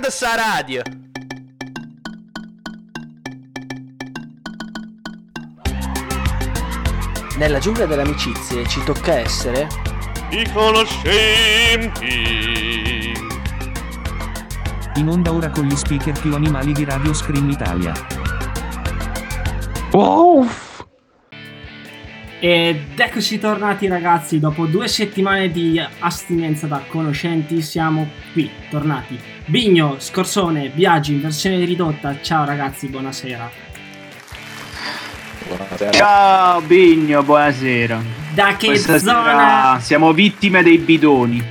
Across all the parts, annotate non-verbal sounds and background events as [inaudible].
Siete per me attaccate a sta radio. Nella giungla delle amicizie ci tocca essere I conoscenti. In onda ora con gli speaker più animali di Radio Scream Italia. Ed eccoci tornati ragazzi, dopo due settimane di astinenza da conoscenti siamo qui, tornati. Bigno, Scorsone, Biagi in versione ridotta, ciao ragazzi, buonasera. Ciao Bigno, buonasera. Da che Questa zona siamo vittime dei bidoni.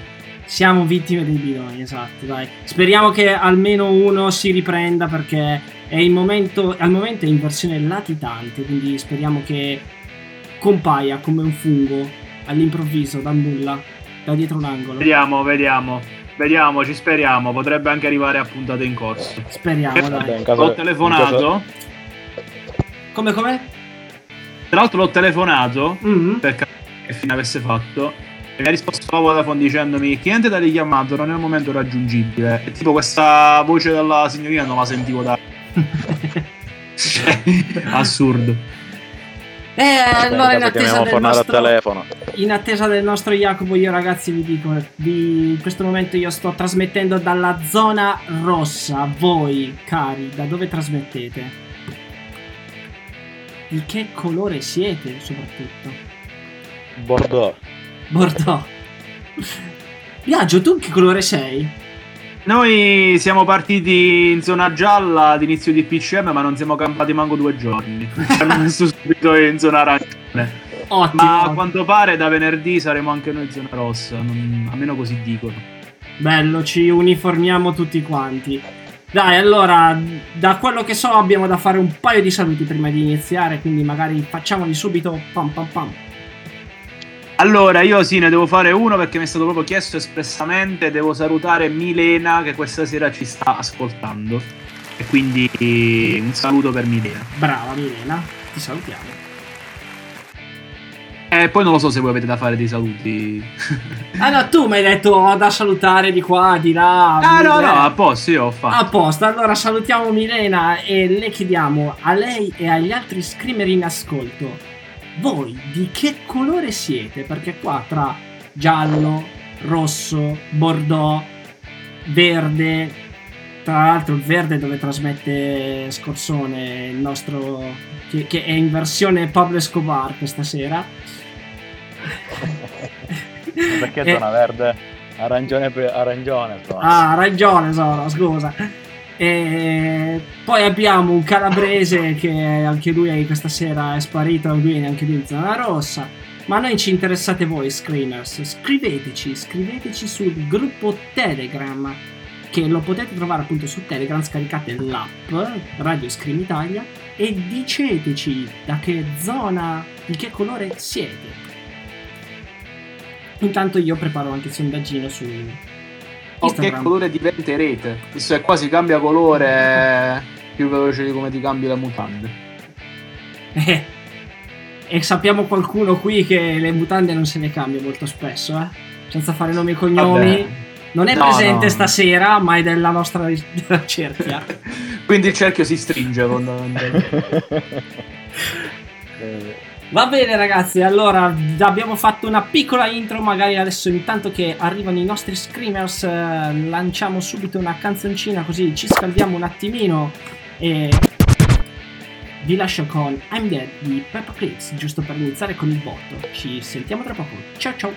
siamo vittime dei bidoni, esatto, dai. Speriamo che almeno uno si riprenda perché è il momento, al momento è in versione latitante, quindi speriamo che compaia come un fungo all'improvviso, dal nulla, da dietro un angolo. Vediamo, vediamo. Vediamo, ci speriamo. Potrebbe anche arrivare a puntate in corso. Speriamo, Vabbè, dai. in caso- L'ho telefonato. Come come? Tra l'altro l'ho telefonato Mm? per capire che fine avesse fatto. E mi ha risposto la Vodafone dicendomi il cliente da richiamato non è al momento raggiungibile. E tipo questa voce della signorina non la sentivo da. [laughs] Cioè, assurdo. Eh, allora in attesa, del nostro, in attesa del nostro Jacopo, io ragazzi vi dico, vi- in questo momento io sto trasmettendo dalla zona rossa. Voi, cari, da dove trasmettete? Di che colore siete, soprattutto? Bordeaux. Bordeaux. Viaggio, tu che colore sei? Noi siamo partiti in zona gialla ad inizio di PCM, ma non siamo campati manco due giorni. [laughs] Hanno messo subito in zona arancione. Ottimo. Ma a quanto pare da venerdì saremo anche noi in zona rossa, non- almeno così dicono. Bello, ci uniformiamo tutti quanti. Dai, allora, da quello che so abbiamo da fare un paio di saluti prima di iniziare, quindi magari facciamoli subito. Pam pam pam. Allora, io sì, ne devo fare uno perché mi è stato proprio chiesto espressamente. Devo salutare Milena che questa sera ci sta ascoltando. E quindi un saluto per Milena. Brava Milena, ti salutiamo. E poi non lo so se voi avete da fare dei saluti. Ah no, tu mi hai detto oh, da salutare di qua, di là. ah, no, no, a posto, io ho fatto. A posto, allora salutiamo Milena e le chiediamo a lei e agli altri screamer in ascolto, voi di che colore siete? Perché qua tra giallo, rosso, bordeaux, verde, tra l'altro il verde dove trasmette Scorsone, il nostro, che, che è in versione Pablo Escobar questa sera. Perché [laughs] Eh, zona verde? Arancione, per- arancione. Ah, ha ragione Sora, scusa. E poi abbiamo un calabrese che anche lui questa sera è sparito, lui è anche lui in zona rossa. Ma a noi ci interessate voi, Screamers. Scriveteci, scriveteci sul gruppo Telegram, che lo potete trovare appunto su Telegram, scaricate l'app Radio Scream Italia e diceteci da che zona, di che colore siete. Intanto io preparo anche il sondaggino su O che colore diventerete? Visto che qua si cambia colore più veloce di come ti cambi le mutande. Eh, e sappiamo qualcuno qui che le mutande non se le cambia molto spesso, eh? Senza fare nomi e cognomi. Vabbè. Non è No, presente no. stasera, ma è della nostra [laughs] della cerchia. Quindi il cerchio si stringe fondamentalmente. [laughs] Va bene ragazzi, allora abbiamo fatto una piccola intro, magari adesso intanto che arrivano i nostri screamers eh, lanciamo subito una canzoncina così ci scaldiamo un attimino e vi lascio con I'm Dead di Peppa Clips, giusto per iniziare con il botto. Ci sentiamo tra poco. Ciao ciao!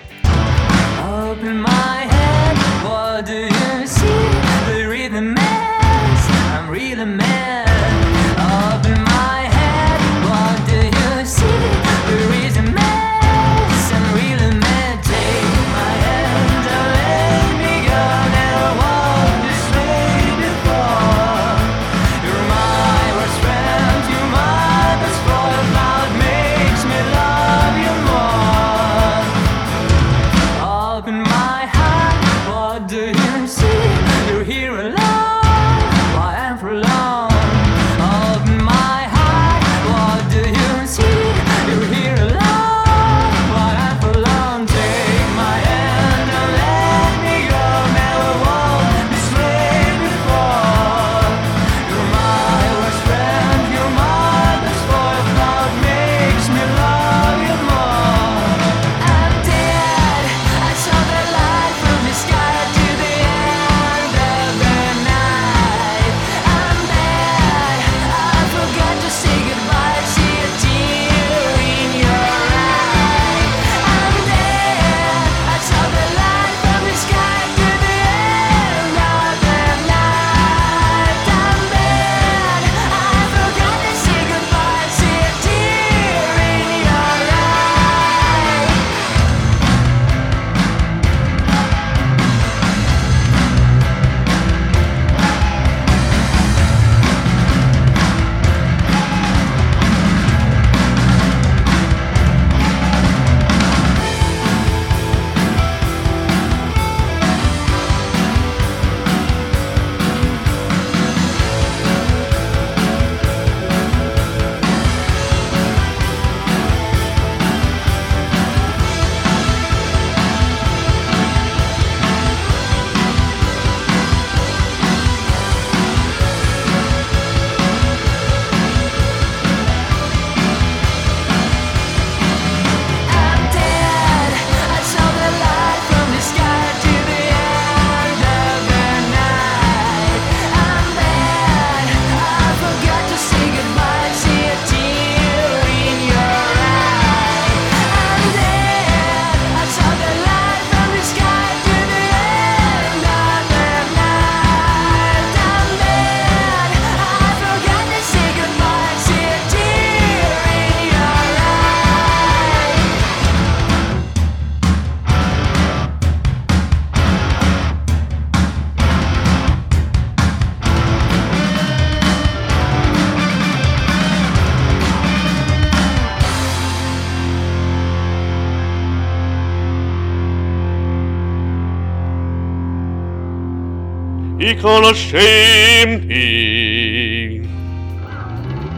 I conoscenti.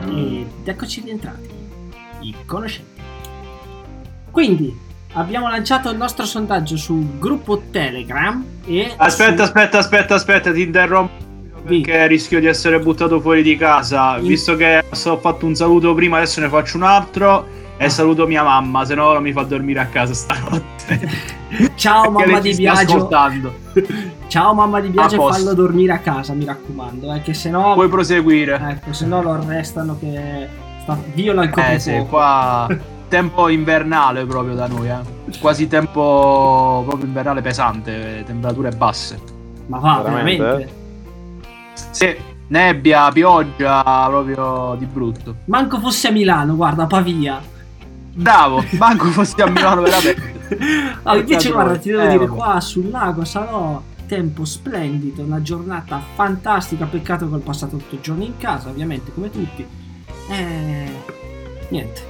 Ed eccoci rientrati, i conoscenti. Quindi, abbiamo lanciato il nostro sondaggio sul gruppo Telegram e... Aspetta, su- aspetta, aspetta, aspetta, ti interrompo. Perché rischio di essere buttato fuori di casa. In- Visto che ho fatto un saluto prima, adesso ne faccio un altro. E saluto mia mamma, se no non mi fa dormire a casa stanotte. Ciao mamma di Biagio. ascoltando. Ciao mamma di Biagio fallo dormire a casa, mi raccomando, eh, che se no... Puoi proseguire. Ecco, se no lo arrestano che sta, viola il Eh coprifuoco. sì, qua tempo invernale proprio da noi, eh. Quasi tempo proprio invernale pesante, temperature basse. Ma va, Veramente, veramente? Sì, nebbia, pioggia, proprio di brutto. Manco fosse a Milano, guarda, Pavia. Bravo, manco fossi a Milano veramente. [laughs] Ah, invece guarda, ti devo Eh, dire, vabbè. qua sul lago sarò tempo splendido, una giornata fantastica, peccato che ho passato tutto il giorno in casa, ovviamente, come tutti. Eh, niente,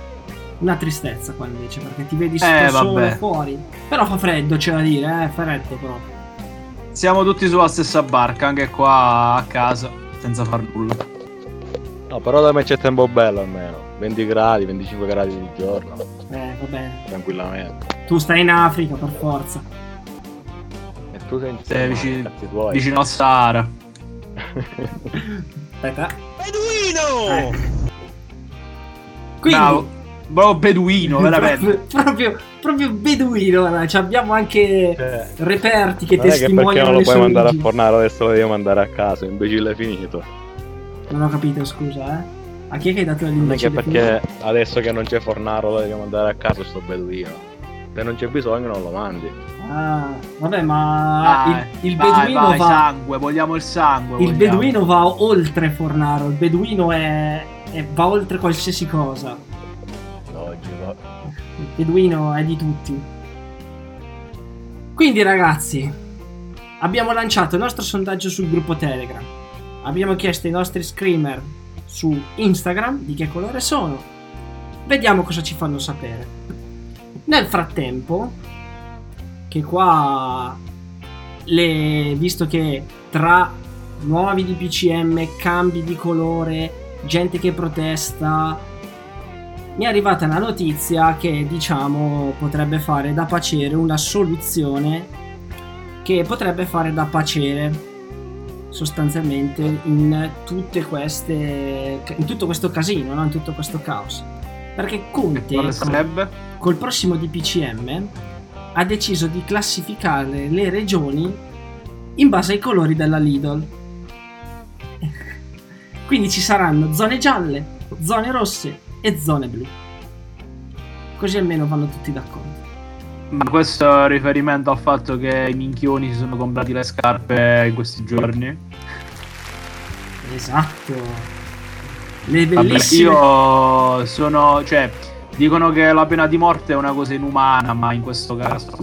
una tristezza qua invece, perché ti vedi Eh, vabbè. fuori. Però fa freddo, c'è da dire, eh, freddo però. Siamo tutti sulla stessa barca, anche qua a casa, senza far nulla. No, però da me c'è tempo bello almeno. 20 gradi, 25 gradi di giorno, Eh, va bene. tranquillamente. Tu stai in Africa, per forza. E tu sei in Sei vicino, vicino al Sahara. [laughs] Aspetta. Beduino! Eh. Quindi, Bravo, bravo beduino, veramente. [laughs] proprio, proprio, beduino, guarda, ci abbiamo anche Cioè, reperti che non è che perché testimoniano non lo puoi mandare a origini. fornare, adesso lo devi mandare a casa, imbecille finito. Non ho capito, scusa, eh. A chi è che hai dato Non è che perché adesso che non c'è Fornaro lo devi mandare a casa sto beduino. Se non c'è bisogno non lo mandi. Ah, vabbè, ma Vai, il, il vai, beduino vai, va sangue, vogliamo il sangue. il vogliamo. beduino va oltre Fornaro, il beduino è, è- va oltre qualsiasi cosa. Logico. Il beduino è di tutti. Quindi ragazzi, abbiamo lanciato il nostro sondaggio sul gruppo Telegram. Abbiamo chiesto ai nostri screamer su Instagram di che colore sono. Vediamo cosa ci fanno sapere. Nel frattempo, che qua, le, visto che tra nuovi di PCM, cambi di colore, gente che protesta, mi è arrivata una notizia che diciamo potrebbe fare da pacere una soluzione che potrebbe fare da pacere sostanzialmente in tutte queste in tutto questo casino no? in tutto questo caos. Perché Conte col prossimo DPCM ha deciso di classificare le regioni in base ai colori della Lidl. [laughs] Quindi ci saranno zone gialle zone rosse e zone blu. Così almeno vanno tutti d'accordo Ma questo è riferimento al fatto che i minchioni si sono comprati le scarpe in questi giorni. esatto le Vabbè, bellissime io sono. cioè, dicono che la pena di morte è una cosa inumana, ma in questo caso.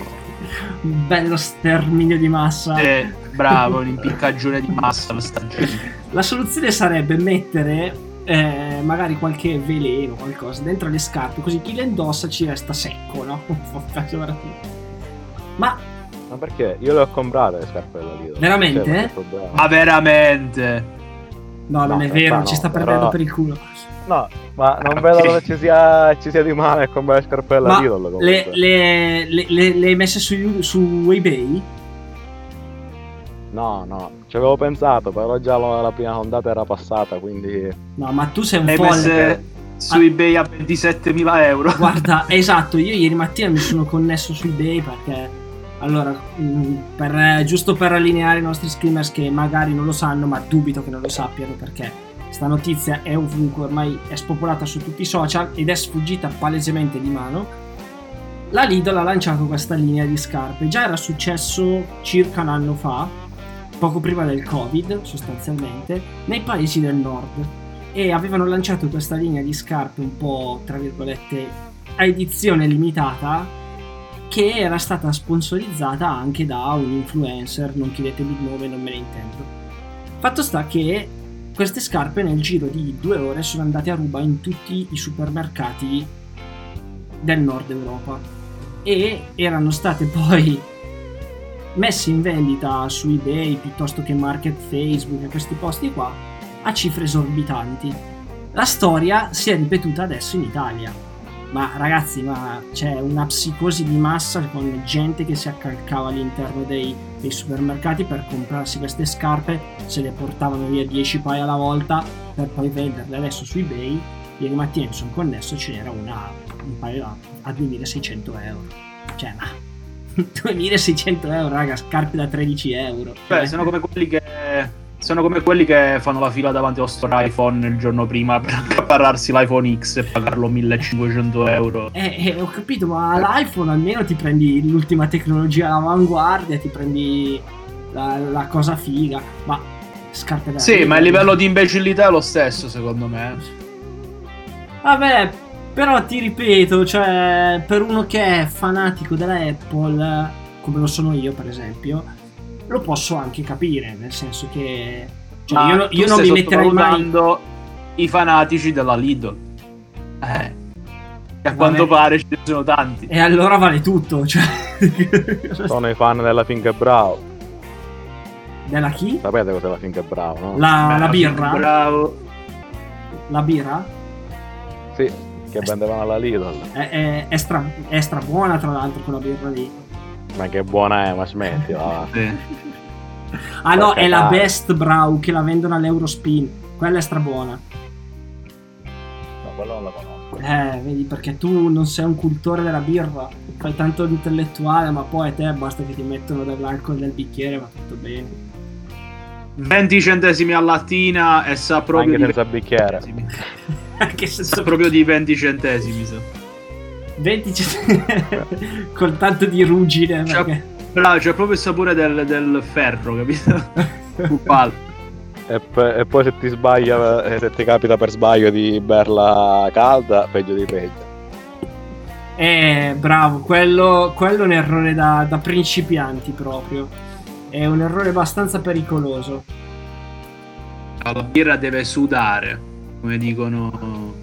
un bello sterminio di massa Eh, bravo, un'impiccagione di massa la. La soluzione sarebbe mettere eh, magari qualche veleno, qualcosa dentro le scarpe, così chi le indossa ci resta secco, no? [laughs] Ma Ma perché? Io le ho comprate le scarpe della Lidl. Veramente? Problema. Ma veramente? no, non No, è vero, realtà ci no, sta però- perdendo per il culo. No, ma non vedo dove ci sia, ci sia di male a comprare le scarpe della Ma Lidl. le, le, le- le hai messe su, su eBay? No, no, ci avevo pensato, però già la, la prima ondata era passata, quindi... No, ma tu sei un hai folle. messe su Ah. eBay a 27.000 euro. Guarda, [laughs] esatto, io ieri mattina mi sono connesso su eBay perché allora, mh, per, eh, giusto per allineare i nostri screamers che magari non lo sanno, ma dubito che non lo sappiano perché sta notizia è ovunque, ormai è spopolata su tutti i social ed è sfuggita palesemente di mano. La Lidl ha lanciato questa linea di scarpe, già era successo circa un anno fa, poco prima del Covid sostanzialmente, nei paesi del nord e avevano lanciato questa linea di scarpe un po' tra virgolette a edizione limitata che era stata sponsorizzata anche da un influencer, non chiedetemi il nome, non me ne intendo. Fatto sta che queste scarpe nel giro di due ore sono andate a ruba in tutti i supermercati del nord Europa e erano state poi messe in vendita su eBay piuttosto che Market Facebook e questi posti qua a cifre esorbitanti. La storia si è ripetuta adesso in Italia. Ma ragazzi, ma c'è una psicosi di massa con gente che si accalcava all'interno dei, dei supermercati per comprarsi queste scarpe, se le portavano via 10 paia alla volta per poi venderle adesso su eBay. Ieri mattina mi sono connesso ce n'era una un paio a, a 2600 euro. Cioè, ma 2600 euro, raga, scarpe da 13 euro. Beh, sono come quelli che. Sono come quelli che fanno la fila davanti allo store iPhone il giorno prima per accaparrarsi l'iPhone X e pagarlo 1500 euro. Eh, eh, ho capito, ma l'iPhone almeno ti prendi l'ultima tecnologia all'avanguardia, ti prendi la, la cosa figa, ma scarpe da Sì, ma il livello di imbecillità è lo stesso, secondo me. Vabbè, però ti ripeto, cioè, per uno che è fanatico della Apple, come lo sono io, per esempio, lo posso anche capire, nel senso che cioè, Ma io, io non stai mi metterei mai i fanatici della Lidl. Eh. Che a quanto Vabbè. pare ce ne sono tanti. e allora vale tutto, cioè [laughs] Sono i fan della Finca Bravo. della chi? Sapete cos'è la Finca Bravo, no? La, la Eh, birra? Bravo. La birra? Sì, che vendevano alla Lidl. È, è, è stra, è stra buona tra l'altro quella birra lì. Ma che buona è, ma smetti, va. [laughs] Sì. Ah no, è la. Best Brow che la vendono all'Eurospin. Quella è stra buona. No, quello non la conosco. Eh, vedi, perché tu non sei un cultore della birra, fai tanto l'intellettuale, ma poi a te basta che ti mettono dell'alcol nel bicchiere, va tutto bene. 20 centesimi a lattina e sa proprio Anche di senza bicchiere. centesimi. [laughs] Anche se Sa proprio di 20 centesimi. Sa. 20 c- con tanto di ruggine, Cioè, perché... Bravo, c'è proprio il sapore del, del ferro, capito? [laughs] Uguale. E, pe- e poi se ti sbaglia, eh, se ti capita per sbaglio di berla calda, peggio di peggio. Eh, bravo, quello, quello è un errore da, da principianti proprio. È un errore abbastanza pericoloso. La birra deve sudare, come dicono.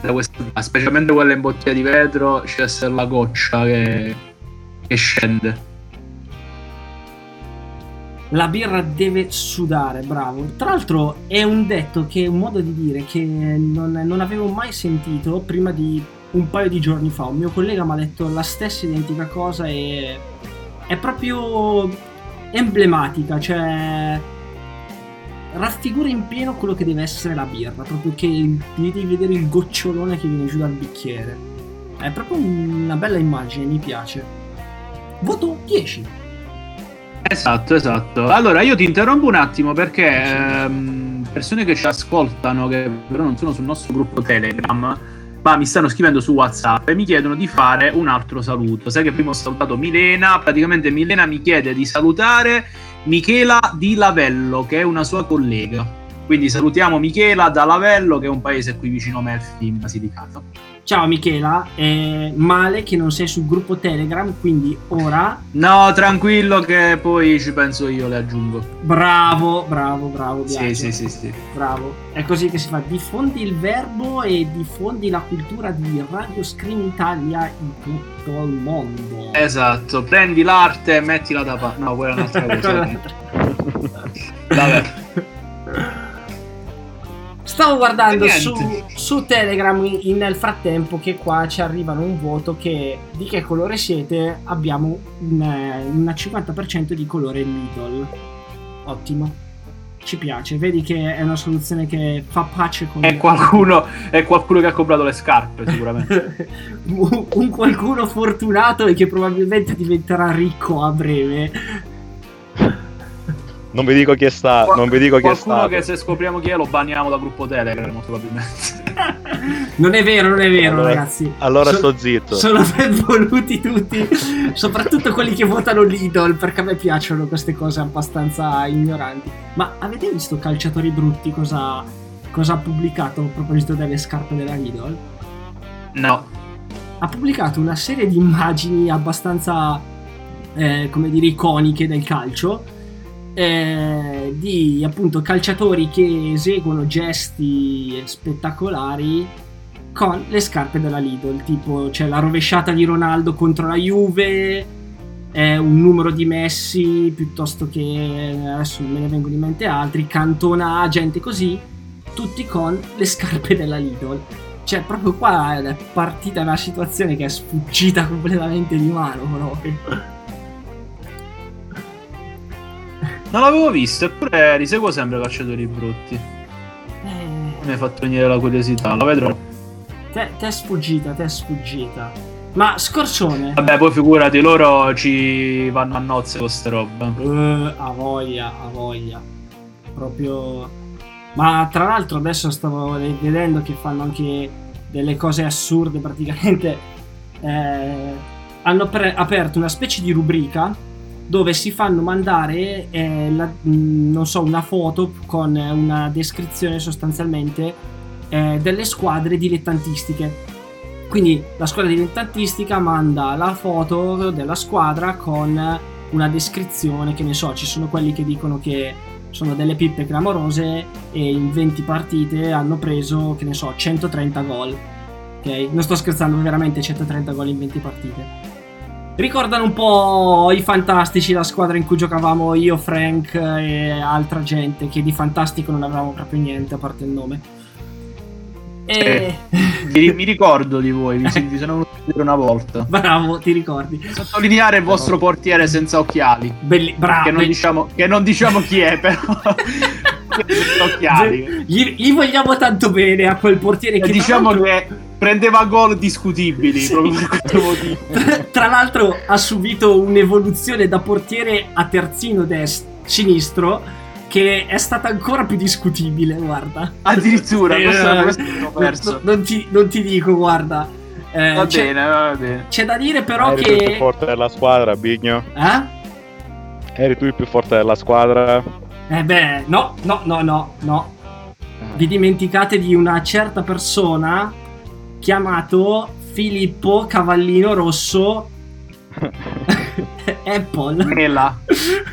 Da questa, specialmente quella in bottiglia di vetro, c'è essere la goccia che, che scende. La birra deve sudare, bravo. Tra l'altro è un detto che è un modo di dire che non, non avevo mai sentito prima di un paio di giorni fa. Un mio collega mi ha detto la stessa identica cosa e è proprio emblematica, cioè raffigura in pieno quello che deve essere la birra, proprio che devi vedere il gocciolone che viene giù dal bicchiere. È proprio una bella immagine, mi piace. Voto 10. Esatto, esatto. Allora io ti interrompo un attimo perché ehm, persone che ci ascoltano, che però non sono sul nostro gruppo Telegram, ma mi stanno scrivendo su WhatsApp e mi chiedono di fare un altro saluto. Sai che prima ho salutato Milena, praticamente Milena mi chiede di salutare Michela di Lavello, che è una sua collega. Quindi salutiamo Michela da Lavello, che è un paese qui vicino a Melfi, in Basilicata. Ciao Michela, è male che non sei sul gruppo Telegram, quindi ora No, tranquillo che poi ci penso io, le aggiungo. bravo, bravo, bravo, Sì, sì, sì, sì. bravo. È così che si fa, diffondi il verbo e diffondi la cultura di Radio Screen Italia in tutto il mondo. Esatto, prendi l'arte e mettila da parte. No, quella è un'altra [laughs] cosa. Vabbè. Stavo guardando su, su Telegram in- nel frattempo che qua ci arrivano un voto che di che colore siete abbiamo un, eh, una 50% di colore Lidl. Ottimo. Ci piace, vedi che è una soluzione che fa pace con È qualcuno, è qualcuno che ha comprato le scarpe, sicuramente. [laughs] un qualcuno fortunato e che probabilmente diventerà ricco a breve. Non vi dico chi è stato, non vi dico chi è Qualcuno stato. che se scopriamo chi è lo banniamo dal gruppo Telegram, molto probabilmente. [laughs] Non è vero, non è vero, Allora- ragazzi. Allora So- sto zitto. Sono ben voluti tutti, soprattutto quelli che votano Lidl, perché a me piacciono queste cose abbastanza ignoranti. Ma avete visto Calciatori Brutti cosa, cosa ha pubblicato a proposito delle scarpe della Lidl? No. Ha pubblicato una serie di immagini abbastanza, eh, come dire, iconiche del calcio. Eh, di appunto calciatori che eseguono gesti spettacolari con le scarpe della Lidl, tipo c'è la rovesciata di Ronaldo contro la Juve, eh, un numero di Messi piuttosto che adesso non me ne vengono in mente altri, Cantona, gente così, tutti con le scarpe della Lidl. Cioè, proprio qua è partita una situazione che è sfuggita completamente di mano proprio. [laughs] Non l'avevo visto, eppure riseguo sempre calciatori brutti. Eh, Mi ha fatto venire la curiosità, lo vedrò. te, te è sfuggita, te è sfuggita. Ma Scorcione, Vabbè, poi figurati, loro ci vanno a nozze con ste robe. Eh, a voglia, a voglia. Proprio. Ma tra l'altro adesso stavo ve- vedendo che fanno anche delle cose assurde praticamente. Eh, hanno pre- aperto una specie di rubrica dove si fanno mandare, eh, la- mh, non so, una foto con una descrizione sostanzialmente eh, delle squadre dilettantistiche. Quindi la squadra dilettantistica manda la foto della squadra con una descrizione, che ne so, ci sono quelli che dicono che sono delle pippe clamorose e in 20 partite hanno preso, che ne so, 130 gol. Ok? Non sto scherzando, veramente 130 gol in 20 partite. Ricordano un po' i fantastici, la squadra in cui giocavamo io, Frank e altra gente, che di fantastico non avevamo proprio niente a parte il nome. E... [laughs] Mi, mi ricordo di voi, vi, [laughs] sono venuto a vedere una volta. Bravo, ti ricordi? Sottolineare il vostro portiere senza occhiali. Belli, bravo. Che non, diciamo, che non diciamo chi è, però. [laughs] senza occhiali. Gli, gli vogliamo tanto bene a quel portiere che E diciamo l'altro- che prendeva gol discutibili Sì. proprio per questo [laughs] motivo. tra, tra l'altro ha subito un'evoluzione da portiere a terzino dest- sinistro che è stata ancora più discutibile, guarda. Addirittura, Eh, questo, questo non- non, ti, non ti dico, guarda. Eh, Va c'è, bene, va bene. c'è da dire però Eri tu il più che... forte della squadra, Bigno. Eh? Eri tu il più forte della squadra. Eh beh, no, no, no, no, no. Vi dimenticate di una certa persona chiamato Filippo Cavallino Rosso [laughs] Apple. Mela.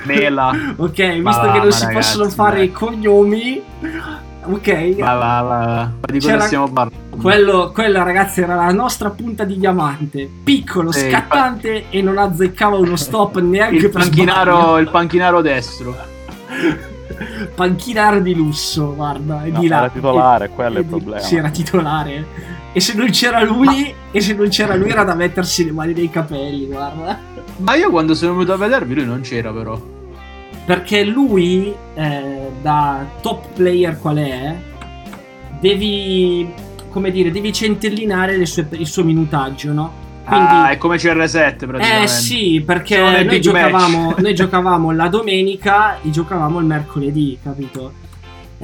Mela. Ok, visto Ma che va, non si ragazzi, possono fare dai. i cognomi, ok. Va, va, va. Ma di cosa stiamo parlando? Quello, quella ragazzi era la nostra punta di diamante, piccolo, Sì, scattante e non azzeccava uno stop [laughs] neanche Il per panchinaro, sbaglio. il panchinaro destro. Panchinaro di lusso, guarda, e No, di là. era titolare, quello è il problema. Sì, era titolare. E se non c'era lui, e se non c'era lui era da mettersi le mani nei capelli, guarda. Ma io quando sono venuto a vedervi lui non c'era però. Perché lui, eh, da top player qual è, devi, come dire, devi centellinare sue- il suo minutaggio, no? Quindi, ah, è come CR7 praticamente. eh sì, perché noi giocavamo, noi [laughs] giocavamo la domenica e giocavamo il mercoledì, capito?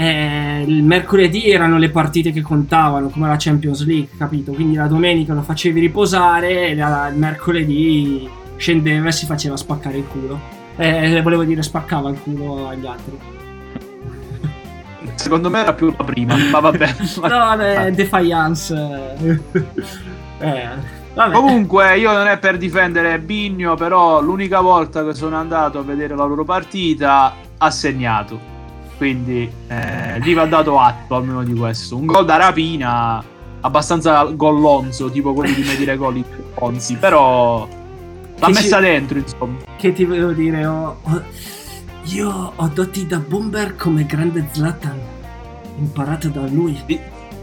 Eh, il mercoledì erano le partite che contavano, come la Champions League, capito? Quindi la domenica lo facevi riposare e la- il mercoledì scendeva e si faceva spaccare il culo. Eh, volevo dire spaccava il culo agli altri. Secondo me era più la prima, ma vabbè. [laughs] No, vabbè, defiance. Eh, vabbè. Comunque, io non è per difendere Bigno, però l'unica volta che sono andato a vedere la loro partita ha segnato. Quindi eh, gli va dato atto almeno di questo. Un gol da rapina abbastanza gollonzo, tipo quelli di Medire Gol in Ponzi, però l'ha Che messa ci- dentro, insomma. Che ti volevo dire? ho- io ho doti da bomber come grande Zlatan. Imparato da lui.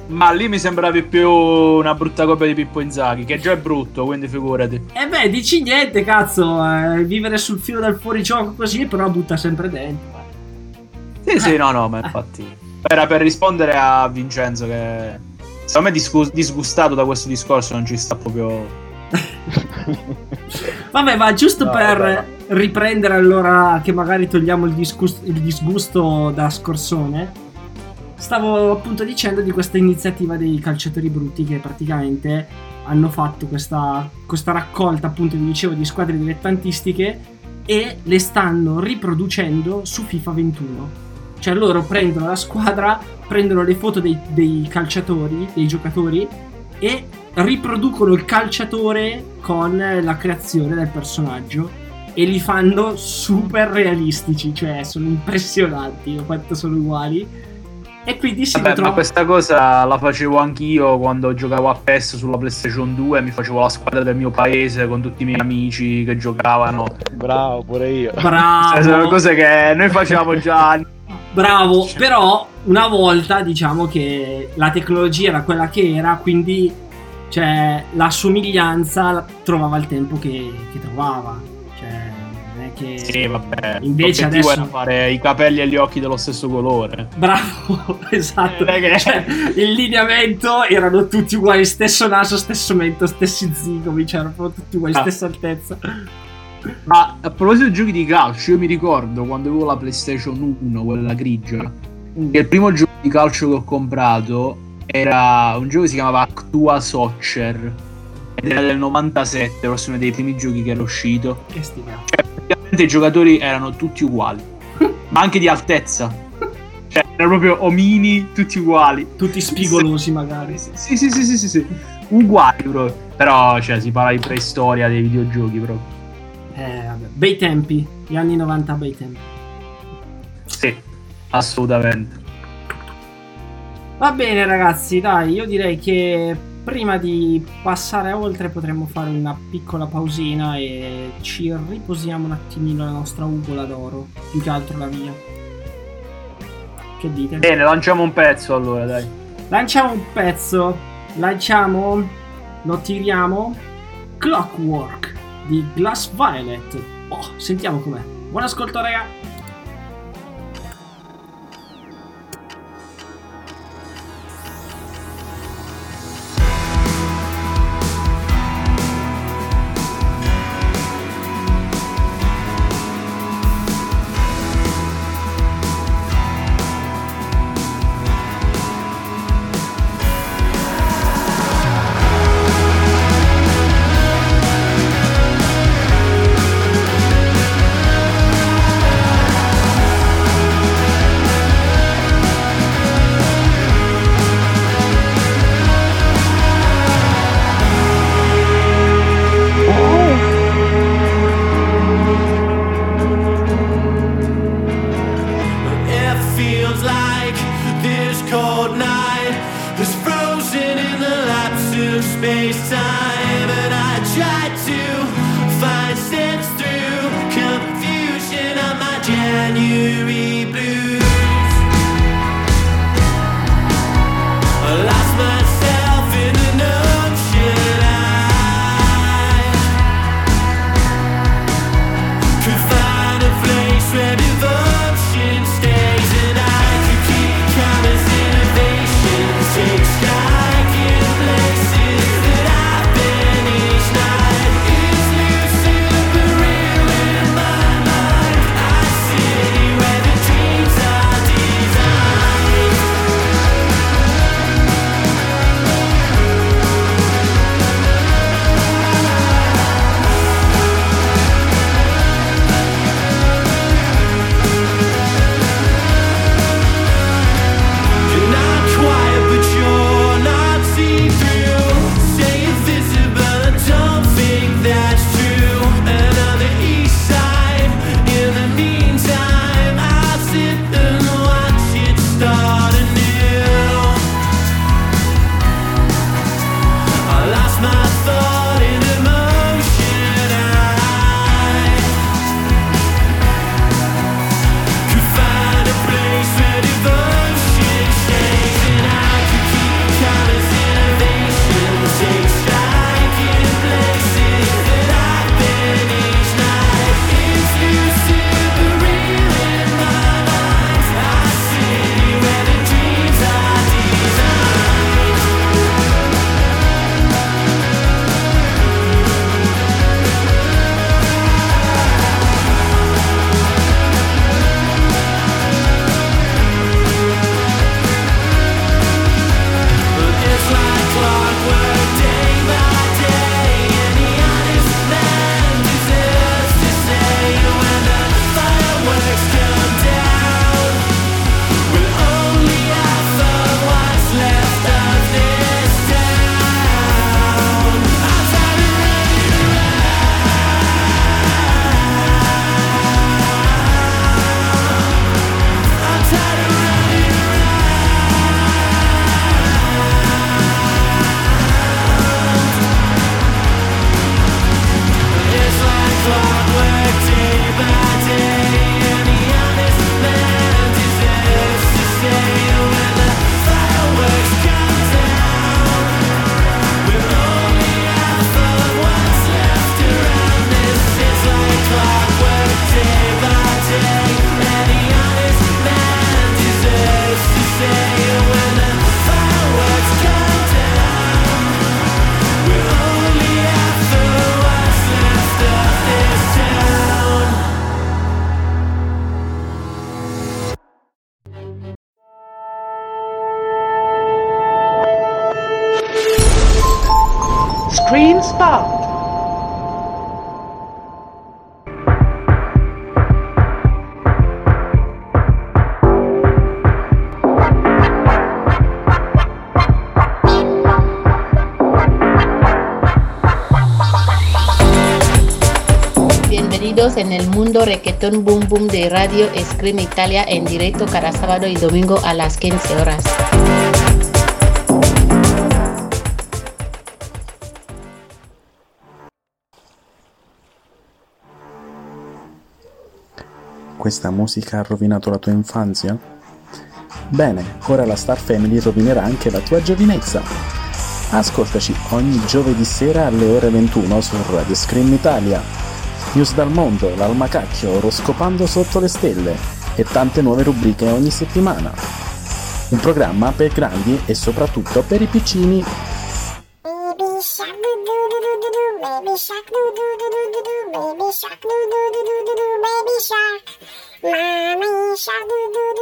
Ma lì mi sembravi più una brutta copia di Pippo Inzaghi, che già è brutto, quindi figurati. E beh, dici niente, cazzo. eh, vivere sul filo del fuorigioco così, però butta sempre dentro. Sì, sì, no, no, ma infatti. Era per rispondere a Vincenzo che secondo me disgu- disgustato da questo discorso non ci sta proprio. [laughs] Vabbè, ma giusto No, per vabbè, riprendere allora che magari togliamo il, disgus- il disgusto da scorsone. Stavo appunto dicendo di questa iniziativa dei calciatori brutti che praticamente hanno fatto questa, questa raccolta, appunto, vi dicevo, di squadre dilettantistiche e le stanno riproducendo su FIFA 21. Cioè loro prendono la squadra, prendono le foto dei, dei calciatori, dei giocatori e riproducono il calciatore con la creazione del personaggio e li fanno super realistici, cioè sono impressionanti quanto sono uguali. E quindi si Vabbè, ritrova... ma questa cosa la facevo anch'io quando giocavo a PES sulla PlayStation 2. Mi facevo la squadra del mio paese con tutti i miei amici che giocavano. Bravo, pure io. Cioè, sono Bravo, cose che noi facevamo già anni bravo, però una volta diciamo che la tecnologia era quella che era, quindi cioè, la somiglianza trovava il tempo che, che trovava. Cioè, non è che... Sì, vabbè. Invece adesso- era fare i capelli e gli occhi dello stesso colore. Bravo, [laughs] esatto. È che- Cioè, il lineamento erano tutti uguali, stesso naso, stesso mento, stessi zigomi, cioè erano tutti uguali, Ah. stessa altezza. Ma a proposito di giochi di calcio, io mi ricordo quando avevo la PlayStation 1, quella grigia, che il primo gioco di calcio che ho comprato era un gioco che si chiamava Actua Soccer. Ed era del 97, forse uno dei primi giochi che era uscito. Che stima. Cioè, praticamente i giocatori erano tutti uguali, [laughs] ma anche di altezza. Cioè, erano proprio omini, tutti uguali. Tutti spigolosi magari. Sì, sì, sì, sì, sì, sì. Uguali, proprio. Però, cioè, si parla di preistoria dei videogiochi, proprio. Eh, vabbè. Bei tempi, gli anni 90 bei tempi. Sì, assolutamente. Va bene ragazzi, dai, io direi che prima di passare oltre potremmo fare una piccola pausina e ci riposiamo un attimino la nostra ugola d'oro, più che altro la via. Che dite? Bene, lanciamo un pezzo allora, dai. Lanciamo un pezzo, lanciamo, lo tiriamo, Clockwork di Glass Violet. Oh, sentiamo com'è. Buon ascolto raga. Mundo reggaetón boom boom de Radio Scream Italia en directo cada sábado y domingo a las 15 horas. Questa musica ha rovinato la tua infanzia? Bene, ora la Star Family rovinerà anche la tua giovinezza. Ascoltaci ogni giovedì sera alle ore 21 su Radio Scream Italia. News dal mondo, l'almacacchio, oroscopando sotto le stelle e tante nuove rubriche ogni settimana. Un programma per grandi e soprattutto per i piccini. Baby shark doo doo doo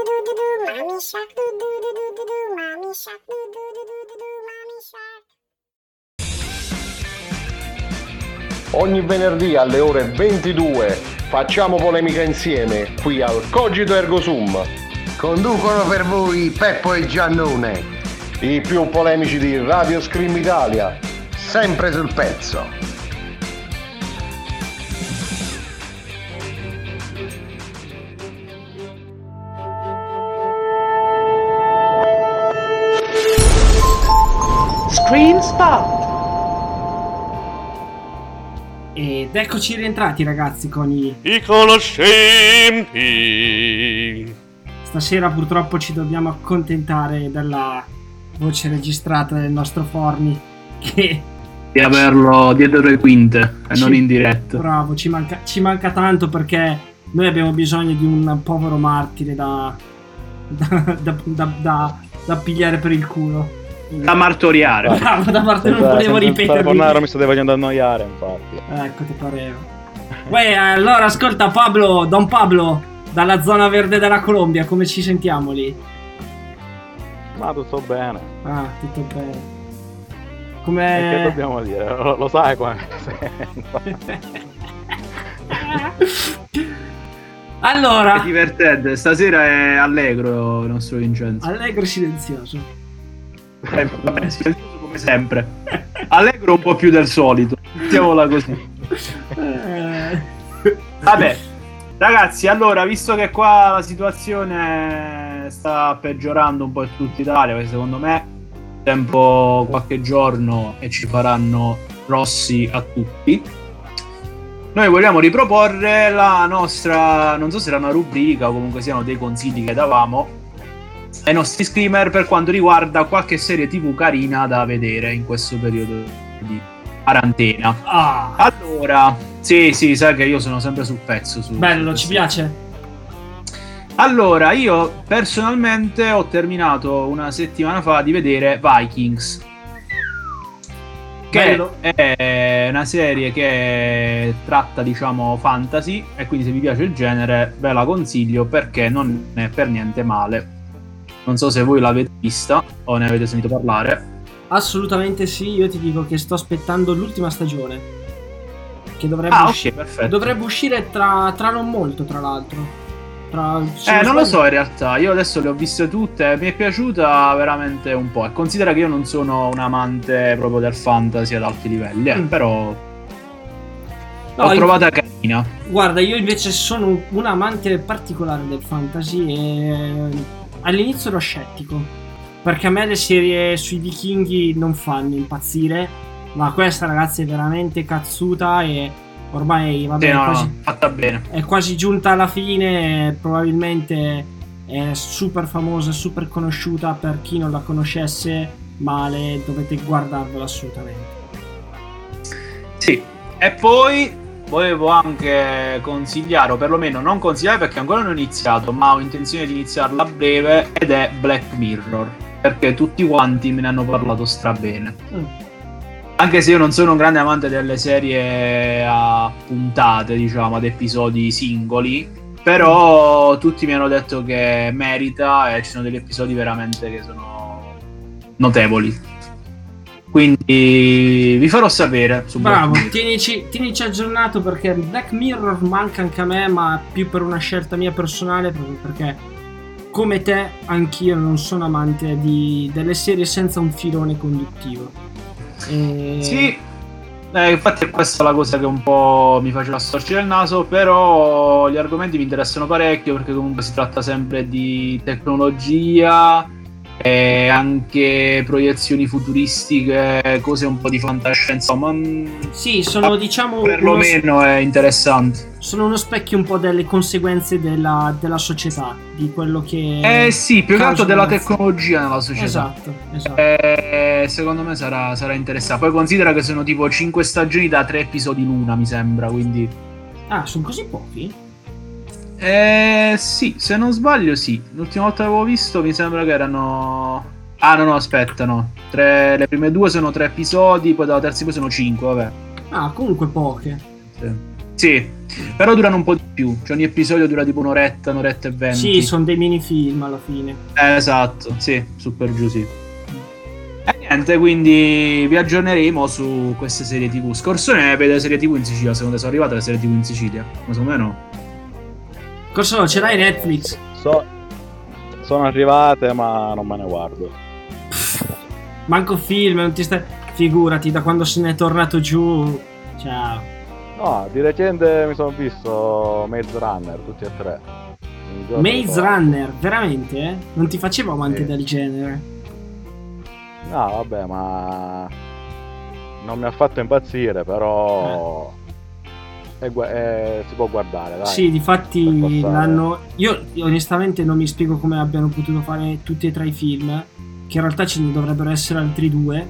doo doo doo, baby shark doo doo doo doo doo, baby shark doo doo Ogni venerdì alle ore 22 facciamo polemica insieme qui al Cogito Ergo Sum. Conducono per voi Peppo e Giannone, i più polemici di Radio Scream Italia, sempre sul pezzo. Screen Spot. Ed eccoci rientrati ragazzi con i... I conoscenti. Stasera purtroppo ci dobbiamo accontentare della voce registrata del nostro Forni che Di averlo dietro le quinte e Sì. non in diretta. bravo ci manca, ci manca tanto perché noi abbiamo bisogno di un povero martire da, da, [laughs] da, da- da- da pigliare per il culo. Da martoriare. Bravo, da parte non volevo senza ripetermi. telefonare mi state facendo annoiare, infatti. Ecco, ti pareva. Uè, allora ascolta Pablo, Don Pablo, dalla zona verde della Colombia, come ci sentiamo lì? Ma tutto bene. Ah, tutto bene. E che Come... dobbiamo dire? Lo, lo sai come [laughs] allora, È divertente, stasera è allegro il nostro Vincenzo. allegro e silenzioso. Eh, vabbè, silenzioso come sempre. Allegro un po' più del solito. Mettiamola così. Eh, Vabbè, ragazzi, allora, visto che qua la situazione sta peggiorando un po' in tutta Italia, perché secondo me tempo qualche giorno e ci faranno rossi a tutti. Noi vogliamo riproporre la nostra, non so se era una rubrica o comunque siano dei consigli che davamo ai nostri screamer per quanto riguarda qualche serie tv carina da vedere in questo periodo di quarantena. ah, Allora, sì, sì, sai che io sono sempre sul pezzo. Su, bello, su ci piace. Allora, io personalmente ho terminato una settimana fa di vedere Vikings. Che Bello. è una serie che tratta, diciamo, fantasy. E quindi, se vi piace il genere, ve la consiglio perché non è per niente male. Non so se voi l'avete vista o ne avete sentito parlare. Assolutamente sì, io ti dico che sto aspettando l'ultima stagione. Che dovrebbe, Ah, usci- ok, perfetto. dovrebbe uscire tra, tra non molto, tra l'altro. Tra, Eh, non lo so in realtà, io adesso le ho viste tutte, mi è piaciuta veramente un po'. E considera che io non sono un amante proprio del fantasy ad alti livelli, eh, Mm. però No, l'ho trovata carina. Guarda, io invece sono un- un amante particolare del fantasy e all'inizio ero scettico. Perché a me le serie sui vichinghi non fanno impazzire. Ma questa ragazzi è veramente cazzuta e Ormai vabbè, Sì, no, è, quasi, fatta bene. è quasi giunta alla fine, probabilmente è super famosa, super conosciuta per chi non la conoscesse, male, dovete guardarvela assolutamente. Sì, e poi volevo anche consigliare, o perlomeno non consigliare perché ancora non ho iniziato, ma ho intenzione di iniziarla a breve, ed è Black Mirror, perché tutti quanti me ne hanno parlato strabene. Mm. Anche se io non sono un grande amante delle serie a puntate, diciamo, ad episodi singoli, però tutti mi hanno detto che merita e ci sono degli episodi veramente che sono notevoli. Quindi vi farò sapere Bravo, tienici, tienici aggiornato perché Black Mirror manca anche a me, ma più per una scelta mia personale, proprio perché come te anch'io non sono amante di- delle serie senza un filone conduttivo. E- Sì, eh, infatti è questa la cosa che un po' mi faceva storcere il naso, però gli argomenti mi interessano parecchio perché comunque si tratta sempre di tecnologia e anche proiezioni futuristiche, cose un po' di fantascienza, ma mm, Sì, sono diciamo uno, perlomeno è interessante. sono uno specchio un po' delle conseguenze della, della società, di quello che... Eh sì, più che altro della tecnologia nella società. Esatto, esatto. Eh, secondo me sarà, sarà interessante. Poi considera che sono tipo 5 stagioni da 3 episodi l'una, mi sembra, quindi... Ah, sono così pochi? Eh sì, se non sbaglio sì. L'ultima volta che avevo visto mi sembra che erano... Ah no no, aspetta no. Tre- Le prime due sono tre episodi, poi dalla terza poi sono cinque, vabbè. Ah, comunque poche. Sì. Sì, però durano un po' di più. Cioè ogni episodio dura tipo un'oretta, un'oretta e venti. Sì, sono dei minifilm alla fine. Eh, esatto, sì, su per giù sì. E niente, quindi vi aggiorneremo su queste serie TV. Scorsone vede serie TV in Sicilia, secondo te sono arrivate le serie TV in Sicilia? Ma secondo me no. Cosa ce l'hai Netflix? So- sono arrivate, ma non me ne guardo. Manco film, non ti stai... Figurati, da quando se n'è tornato giù... Ciao. No, di recente mi sono visto Maze Runner, tutti e tre. Maze. Runner, veramente? Non ti facevo amante Sì. del genere? No, vabbè, ma non mi ha fatto impazzire, però è è- si può guardare, dai. Sì, difatti passare. l'hanno... Io onestamente non mi spiego come abbiano potuto fare tutti e tre i film, che in realtà ce ne dovrebbero essere altri due,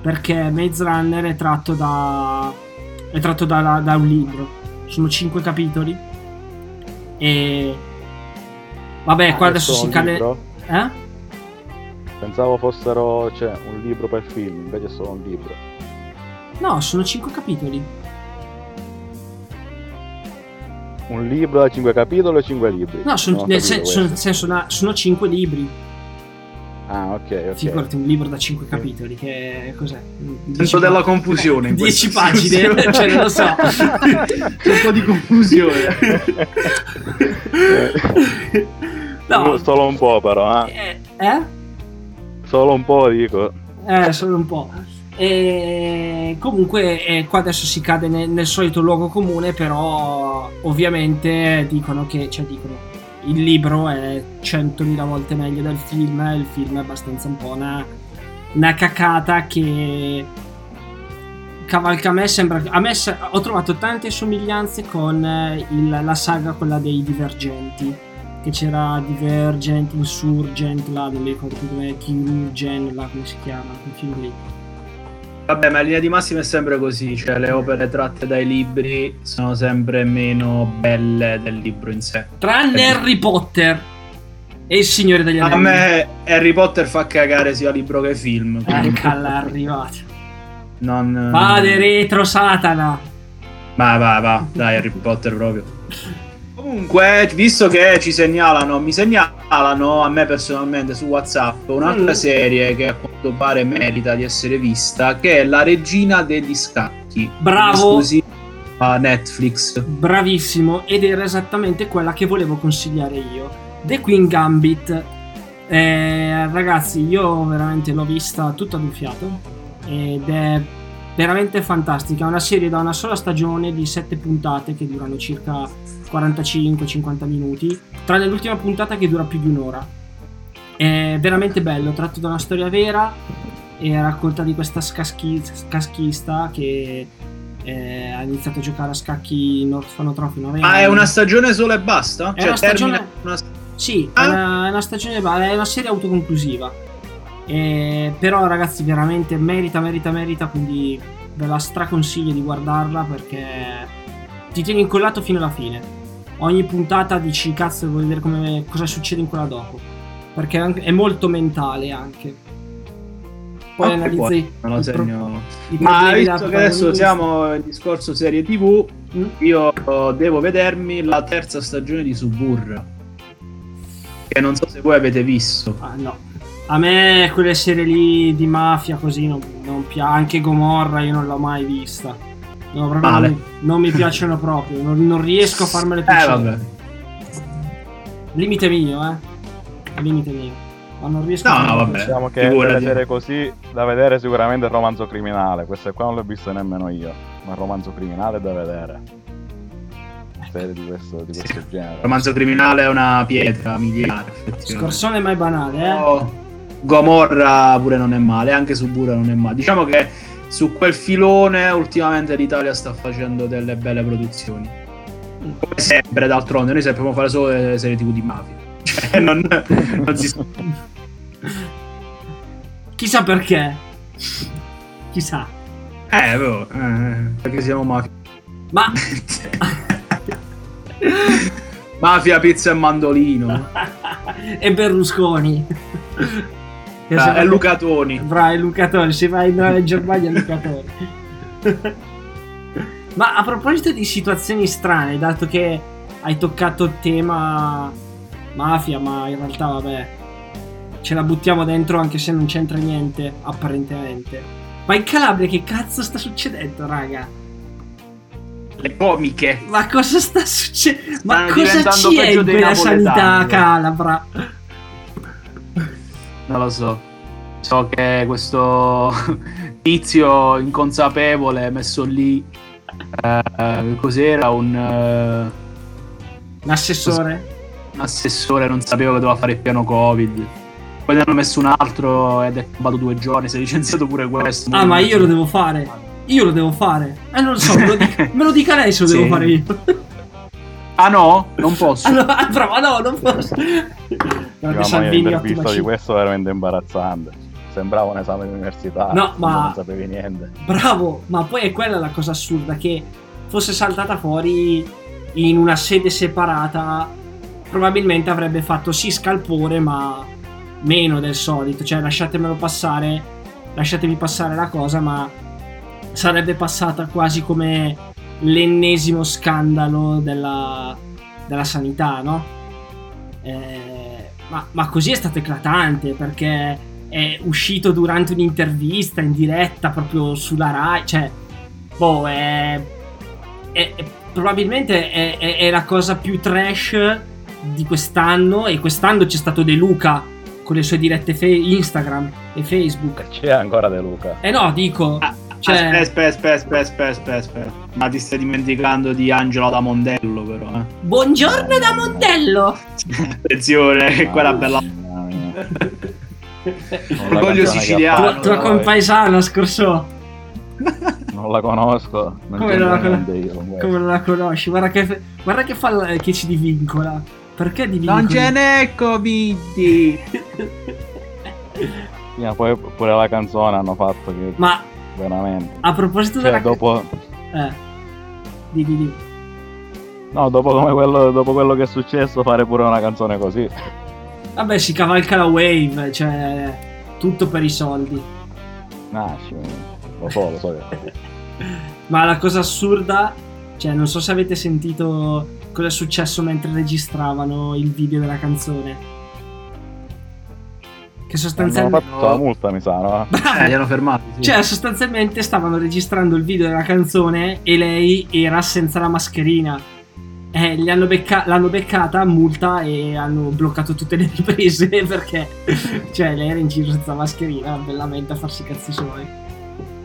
perché Maze Runner è tratto da... è tratto da, da un libro. Sono cinque capitoli. E... Vabbè, Ah, qua adesso si cade... libro? Eh? Pensavo fossero cioè, un libro per film, invece è solo un libro. No, sono cinque capitoli. Un libro da 5 capitoli o 5 libri? No, ho nel, sen- sono- senso, na- sono cinque libri. Ah, ok, ok. Figurati un libro da 5 capitoli, che cos'è? Senso della confusione. in [laughs] 10 questa pagine, cioè non lo so. [laughs] C'è un po' di confusione. No. Solo un po' però, eh. Eh? Eh? Solo un po' dico. Eh, solo un po'. E comunque eh, qua adesso si cade nel, nel solito luogo comune, però ovviamente dicono che, cioè dicono, il libro è 100.000 volte meglio del film, il film è abbastanza un po' una, una cacata che cavalca a me sembra a me ho trovato tante somiglianze con eh, il- la saga quella dei divergenti che c'era Divergent, Insurgent, là non mi ricordo come Chirurgen, là come si chiama, quel film lì. Vabbè, ma in linea di massima è sempre così, cioè le opere tratte dai libri sono sempre meno belle del libro in sé. Tranne Harry Potter e il Signore degli A Anelli. me Harry Potter fa cagare sia libro che film. quindi Eccola arrivata. Non... Vade retro Satana. Va, va, va, dai Harry Potter proprio. Comunque, visto che ci segnalano, mi segnalano a me personalmente su WhatsApp un'altra Mm. serie che a quanto pare merita di essere vista, che è La regina degli scacchi. Bravo. A Netflix. Bravissimo, ed era esattamente quella che volevo consigliare io. The Queen Gambit. Eh, ragazzi, io veramente l'ho vista tutta ad un fiato ed è veramente fantastica. È una serie da una sola stagione di 7 puntate che durano circa 45-50 minuti, tranne l'ultima puntata che dura più di un'ora. È veramente bello, tratto da una storia vera e racconta di questa scaschi- scaschista che eh, ha iniziato a giocare a scacchi in orfanotrofi 9 Ma anni. è una stagione sola e basta? È Cioè, una stagione- termina una- Sì, è, una, è una stagione, è una serie autoconclusiva. Eh, però ragazzi, veramente merita, merita, merita, quindi ve la straconsiglio di guardarla perché ti tieni incollato fino alla fine. Ogni puntata dici cazzo, vuoi vedere come, cosa succede in quella dopo. Perché è molto mentale anche. Poi Ok, analizzi poi, i, me lo pro- segno. i Ma visto che adesso siamo in discorso serie TV, Mm. io devo vedermi la terza stagione di Suburra. Che non so se voi avete visto. Ah, no. A me quelle serie lì di mafia così non, non piace. Anche Gomorra io non l'ho mai vista. No, proprio non, non mi piacciono proprio. Non, non riesco a farmele Eh, piacere. vabbè. Limite mio, eh. Limite mio. Ma non riesco No, a no, farmele vabbè. piacere. Diciamo che delle serie così da vedere sicuramente il romanzo criminale. Queste qua non le ho viste nemmeno io. Ma il romanzo criminale è da vedere. Serie di questo, di questo genere. Il romanzo criminale è una pietra miliare. Scorsone mai banale, eh. Oh, Gomorra pure non è male, anche Suburra non è male. Diciamo che su quel filone ultimamente l'Italia sta facendo delle belle produzioni. Come sempre, d'altronde, noi sappiamo fare solo le serie TV di mafia. [laughs] Cioè, non, non si Chissà perché. Chissà. Eh, boh, eh, perché siamo mafia. Ma [laughs] Mafia, pizza e mandolino. [laughs] e Berlusconi. Ah, se e vai- Lucatoni. Bravo, è Lucatoni, si va in [laughs] Germania è Lucatoni. [laughs] Ma a proposito di situazioni strane, dato che hai toccato il tema mafia, ma in realtà vabbè, ce la buttiamo dentro anche se non c'entra niente, apparentemente. Ma in Calabria che cazzo sta succedendo, raga? Le comiche. Ma cosa sta succedendo? Ma Stanno cosa c'è in quella sanità calabra? Non lo so. So che questo [laughs] tizio inconsapevole messo lì. eh, cos'era? Un, eh, L'assessore? un assessore, non sapeva che doveva fare il piano Covid. Poi ne hanno messo un altro ed è cambiato due giorni. Si è licenziato pure questo. Ah, ma io lo devo fare. Io lo devo fare. Eh, non lo so, me lo dica, [laughs] me lo dica lei se lo Sì. devo fare io. Ah, no? Non [laughs] posso. Allora, ah, bravo, no, non posso. Mia, Salvini, l'intervista di questo è veramente imbarazzante. Sembrava un esame di università. No, ma- Non sapevi niente. Bravo, ma poi è quella la cosa assurda che fosse saltata fuori in una sede separata, probabilmente avrebbe fatto sì scalpore, ma meno del solito. Cioè, lasciatemelo passare, lasciatemi passare la cosa, ma sarebbe passata quasi come l'ennesimo scandalo della, della sanità, no? Eh, ma, ma così è stato eclatante perché è uscito durante un'intervista in diretta proprio sulla Rai, cioè, boh, è, è- è- probabilmente è, è- la cosa più trash di quest'anno e quest'anno c'è stato De Luca con le sue dirette fe- Instagram e Facebook. C'è ancora De Luca. Eh no, dico, cioè, Aspetta, aspetta, aspetta, aspetta, aspetta, aspetta. Ma ti stai dimenticando di Angela da Mondello, però. Eh. buongiorno da Mondello! [laughs] Attenzione, che quella bella. Orgoglio siciliano. ha Tua, tua fatto, compaesana scorso. Non la conosco. Non Come non la io con questo. Come non la conosci? Guarda che, guarda che fa la- che ci divincola. Perché divincola? Non ce n'è Covid. Sì, ma poi pure la canzone hanno fatto che Ma veramente. a proposito Cioè, della... dopo, Eh. Di, di, di. no, dopo, come quello, dopo quello che è successo, fare pure una canzone così. Vabbè, si cavalca la wave, cioè... Tutto per i soldi. Nasci, lo so, lo so. [laughs] Ma la cosa assurda, cioè, non so se avete sentito cosa è successo mentre registravano il video della canzone. Che Hanno sostanzialmente. fatto la multa, mi sa, no? Eh, li hanno fermati. sì. Cioè, sostanzialmente stavano registrando il video della canzone e lei era senza la mascherina. Eh, gli hanno becca- l'hanno beccata, multa e hanno bloccato tutte le [laughs] riprese perché, cioè, lei era in giro senza mascherina, bellamente a farsi i cazzi suoi.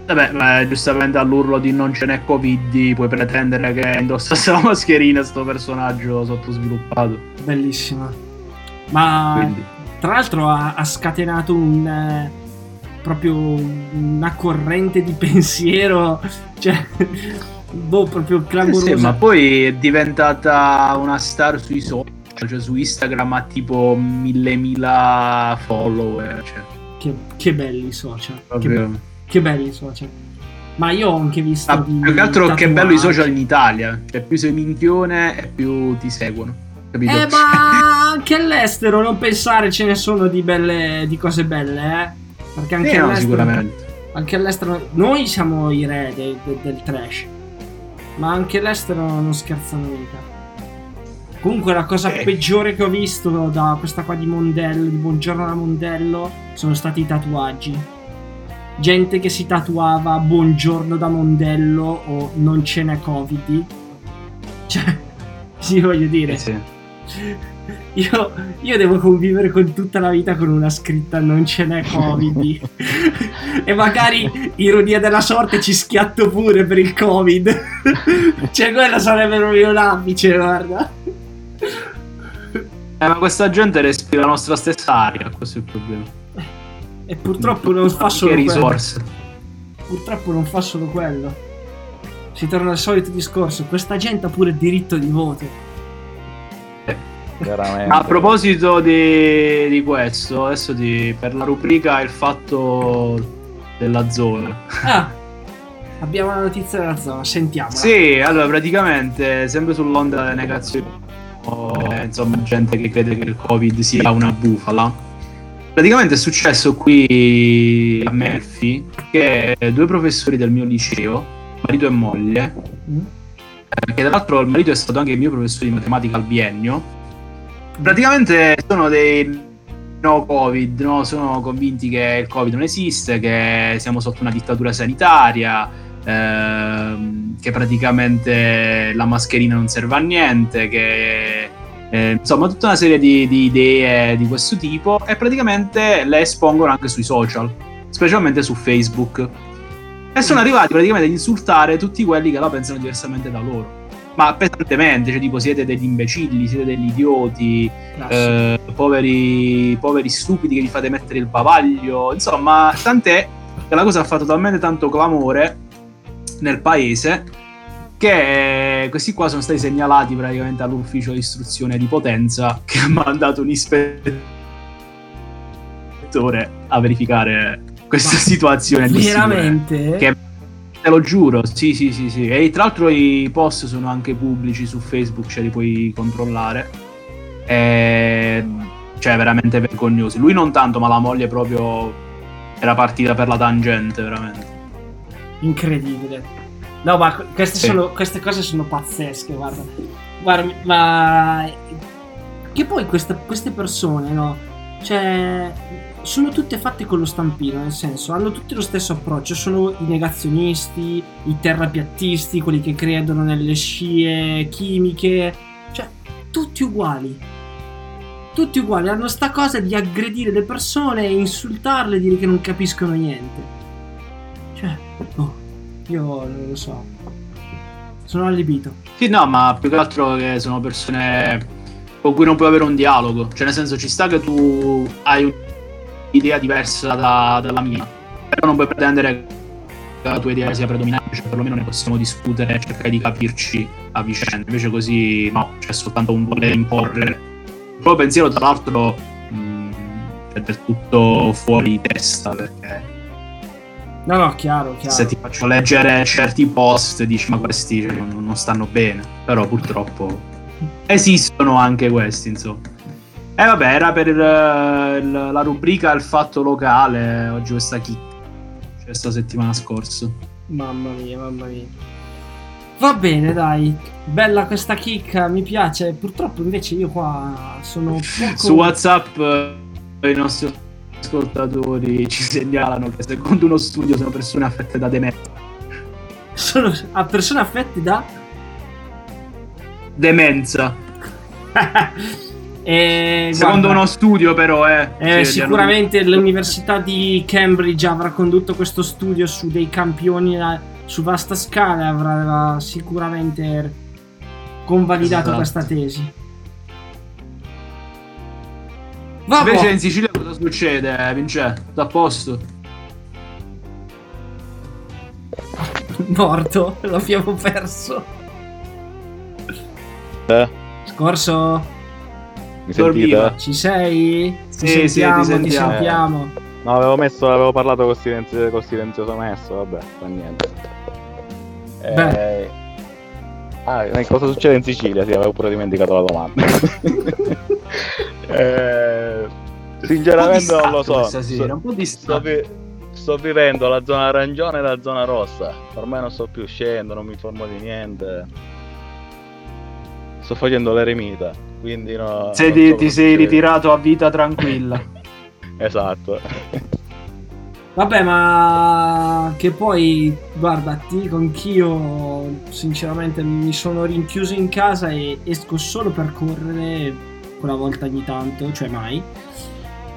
Vabbè, ma giustamente all'urlo di non ce n'è Covid, puoi pretendere che indossasse la mascherina sto personaggio sottosviluppato. Bellissima. Ma Quindi. Tra l'altro ha, ha scatenato un, eh, proprio una corrente di [laughs] pensiero, cioè, boh, proprio Eh clamorosa. sì, ma poi è diventata una star sui social, cioè su Instagram ha tipo mille mila follower. Cioè, Che, che belli i social. Che, proprio. che belli i social. Ma io ho anche visto di più che altro che bello i social in Italia. Cioè, più sei minchione e più ti seguono. Capito? Eh, ma anche all'estero non pensare ce ne sono di belle di cose belle, eh? Perché anche no, all'estero sicuramente. Anche all'estero noi siamo i re de- de- del trash. Ma anche all'estero non scherzano mica. Comunque la cosa Eh. peggiore che ho visto da questa qua di Mondello, di Buongiorno da Mondello, sono stati i tatuaggi. Gente che si tatuava Buongiorno da Mondello o non ce n'è Covid. [laughs] Cioè, sì, voglio dire. Eh sì. Io, io devo convivere con tutta la vita con una scritta non ce n'è Covid. e magari, ironia della sorte, ci schiatto pure per il Covid. cioè, quello sarebbe proprio un apice, guarda. Eh, ma questa gente respira la nostra stessa aria, questo è il problema. E purtroppo non fa solo che quello. risorse. Purtroppo non fa solo quello. Si torna al solito discorso. Questa gente ha pure diritto di voto. Veramente. A proposito di, di questo, adesso ti, per la rubrica il fatto della zona. Ah, abbiamo la notizia della zona, sentiamola. Sì, allora praticamente sempre sull'onda delle negazioni, eh, insomma, gente che crede che il Covid sia una bufala. Praticamente è successo qui a Melfi che due professori del mio liceo, marito e moglie, Mm. eh, che tra l'altro il marito è stato anche il mio professore di matematica al biennio, praticamente sono dei no Covid, no? sono convinti che il Covid non esiste, che siamo sotto una dittatura sanitaria, ehm, che praticamente la mascherina non serve a niente, che eh, insomma tutta una serie di, di idee di questo tipo e praticamente le espongono anche sui social, specialmente su Facebook. E sono arrivati praticamente ad insultare tutti quelli che la pensano diversamente da loro. Ma pesantemente, cioè tipo siete degli imbecilli, siete degli idioti, eh, poveri, poveri stupidi che vi fate mettere il bavaglio. Insomma, tant'è che la cosa ha fatto talmente tanto clamore nel paese che questi qua sono stati segnalati praticamente all'ufficio di istruzione di Potenza che ha mandato un ispettore a verificare questa Ma situazione. veramente? Che te lo giuro, sì, sì, sì, sì. E tra l'altro i post sono anche pubblici su Facebook, ce li puoi controllare. E... Cioè, veramente vergognosi. Lui non tanto, ma la moglie proprio era partita per la tangente, veramente. Incredibile. No, ma queste, Sì. sono, queste cose sono pazzesche, guarda. Guarda, ma... Che poi queste, queste persone, no? Cioè, sono tutte fatte con lo stampino, nel senso, hanno tutti lo stesso approccio. Sono i negazionisti, i terrapiattisti, quelli che credono nelle scie chimiche. Cioè, tutti uguali. Tutti uguali. Hanno sta cosa di aggredire le persone, insultarle dire che non capiscono niente. Cioè, oh, io non lo so. Sono allibito. Sì, no, ma più che altro che sono persone con cui non puoi avere un dialogo. Cioè, nel senso, ci sta che tu hai un'idea diversa da- dalla mia, però non puoi pretendere che la tua idea sia predominante, cioè perlomeno ne possiamo discutere e cercare di capirci a vicenda. Invece così no, c'è soltanto un voler imporre. Il tuo pensiero, tra l'altro, mh, è del tutto fuori di testa, perché No, no, chiaro, chiaro. se ti faccio leggere certi post dici ma questi non, non stanno bene però purtroppo esistono anche questi insomma e vabbè era per il- il- la rubrica il fatto locale oggi questa chicca cioè questa settimana scorsa Mamma mia, mamma mia. Va bene, dai. Bella questa chicca, mi piace. Purtroppo invece io qua sono poco... su whatsapp eh, i nostri ascoltatori ci segnalano che secondo uno studio sono persone affette da demenza Sono a persone affette da... demenza [laughs] E, secondo guarda, uno studio però eh, eh, sicuramente l'università di Cambridge avrà condotto questo studio su dei campioni eh, su vasta scala e avrà sicuramente convalidato Esatto. questa tesi. Vabbè. Invece in Sicilia cosa succede, Vince? Tutto a posto? [laughs] Morto, l'abbiamo perso. Eh, Scorso, mi Dormiva. sentite? ci sei? Ti Sì, sì, ti sentiamo, ti sentiamo. sentiamo. No, avevo messo, avevo parlato col silenzio, col silenzioso messo, vabbè, fa niente. Eh, ah, cosa succede in Sicilia? Sì, avevo pure dimenticato la domanda. [laughs] eh, sinceramente non lo so. Questa sera, Sto- un po' di sto, vi- sto vivendo la zona arancione e la zona rossa. Ormai non sto più uscendo, non mi informo di niente. Sto facendo l'eremita, quindi no. Se ti, so ti sei ritirato a vita tranquilla. [laughs] Esatto. [laughs] Vabbè, ma che poi, guarda, ti dico anch'io, sinceramente, mi sono rinchiuso in casa e esco solo per correre quella volta ogni tanto, cioè mai.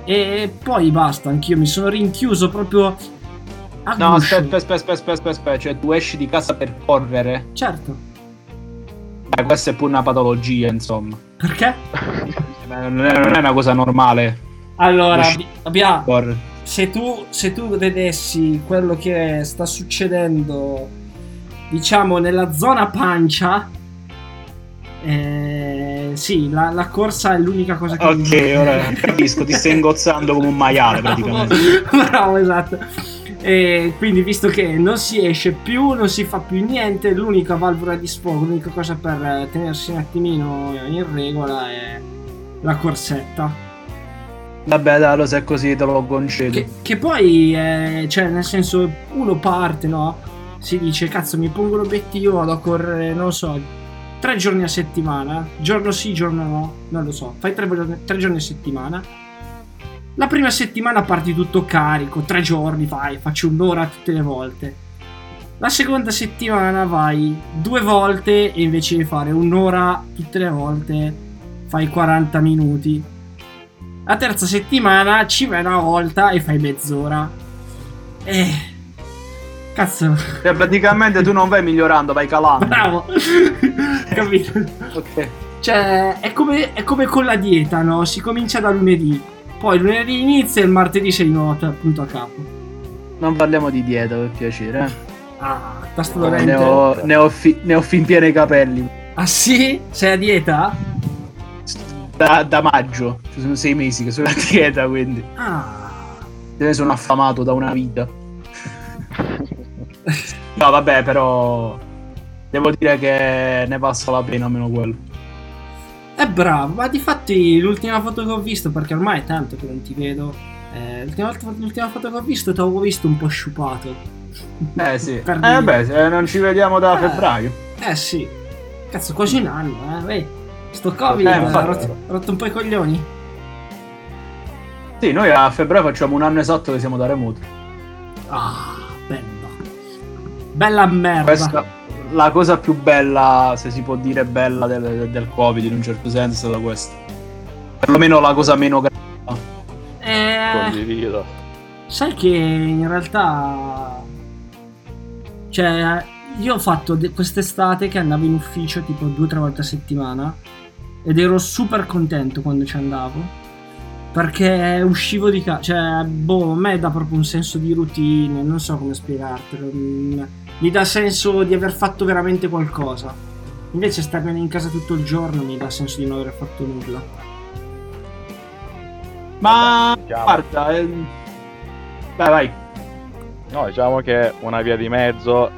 E poi basta, anch'io mi sono rinchiuso proprio a No, aspetta, aspetta, aspetta, aspetta, aspetta. Cioè, tu esci di casa per correre? Certo, Beh, questa è pure una patologia, insomma. Perché? Non è, non è una cosa normale. Allora, abbiamo... se tu, se tu vedessi quello che sta succedendo, diciamo, nella zona pancia, eh, sì, la, la corsa è l'unica cosa che mi- Ok, ora capisco, ti stai ingozzando come un maiale [laughs] praticamente. Bravo, esatto. E quindi, visto che non si esce più, non si fa più niente, l'unica valvola di sfogo, l'unica cosa per eh, tenersi un attimino in regola è la corsetta. Vabbè, dai, lo se è così te lo concedo. Che, che poi, eh, cioè, nel senso, uno parte, no? Si dice, cazzo, mi pongo l'obiettivo, vado a correre, non so, tre giorni a settimana. Giorno sì, giorno no, non lo so. Fai tre, tre giorni a settimana. La prima settimana parti tutto carico, tre giorni vai, faccio un'ora tutte le volte. La seconda settimana vai due volte e invece di fare un'ora tutte le volte fai 40 minuti. La terza settimana ci vai una volta e fai mezz'ora. Eh. Cazzo. Cioè, praticamente tu non vai migliorando, vai calando. Bravo. [laughs] Capito? Ok. Cioè, è come, è come con la dieta, no? Si comincia da lunedì. Poi lunedì inizia e il martedì sei di nuovo a punto a capo. Non parliamo di dieta per piacere, eh. Ah, tasto Ne dolente. ho, ne, ho fi- ne ho fin piene i capelli. Ah sì? Sei a dieta? Da, da maggio. Ci sono sei mesi che sono a dieta, quindi. Ah. Ne sono affamato da una vita. [laughs] No, vabbè, però. Devo dire che ne passa la pena almeno quello. È bravo, ma di fatti l'ultima foto che ho visto, perché ormai è tanto che non ti vedo. eh, l'ultima, l'ultima foto che ho visto ti avevo visto un po' sciupato. Eh sì. Per Eh beh, se non ci vediamo da Eh. febbraio. Eh sì. Cazzo, quasi un anno, eh. Vedi, sto covid Eh, ha infatti. rotto, rotto un po' i coglioni. Sì, noi a febbraio facciamo un anno esatto che siamo da remoto. Ah, bella. Bella merda. Questa, la cosa più bella, se si può dire bella del, del Covid in un certo senso, è stata questa. Perlomeno la cosa meno grave. Eh, Condivido. sai che in realtà... Cioè, io ho fatto de- quest'estate che andavo in ufficio tipo due o tre volte a settimana ed ero super contento quando ci andavo. Perché uscivo di casa, cioè, boh, a me dà proprio un senso di routine, non so come spiegartelo. Mi dà senso di aver fatto veramente qualcosa. Invece starmene in casa tutto il giorno mi dà senso di non aver fatto nulla. Ma Diciamo. guarda, ehm, vai, vai. No, diciamo che una via di mezzo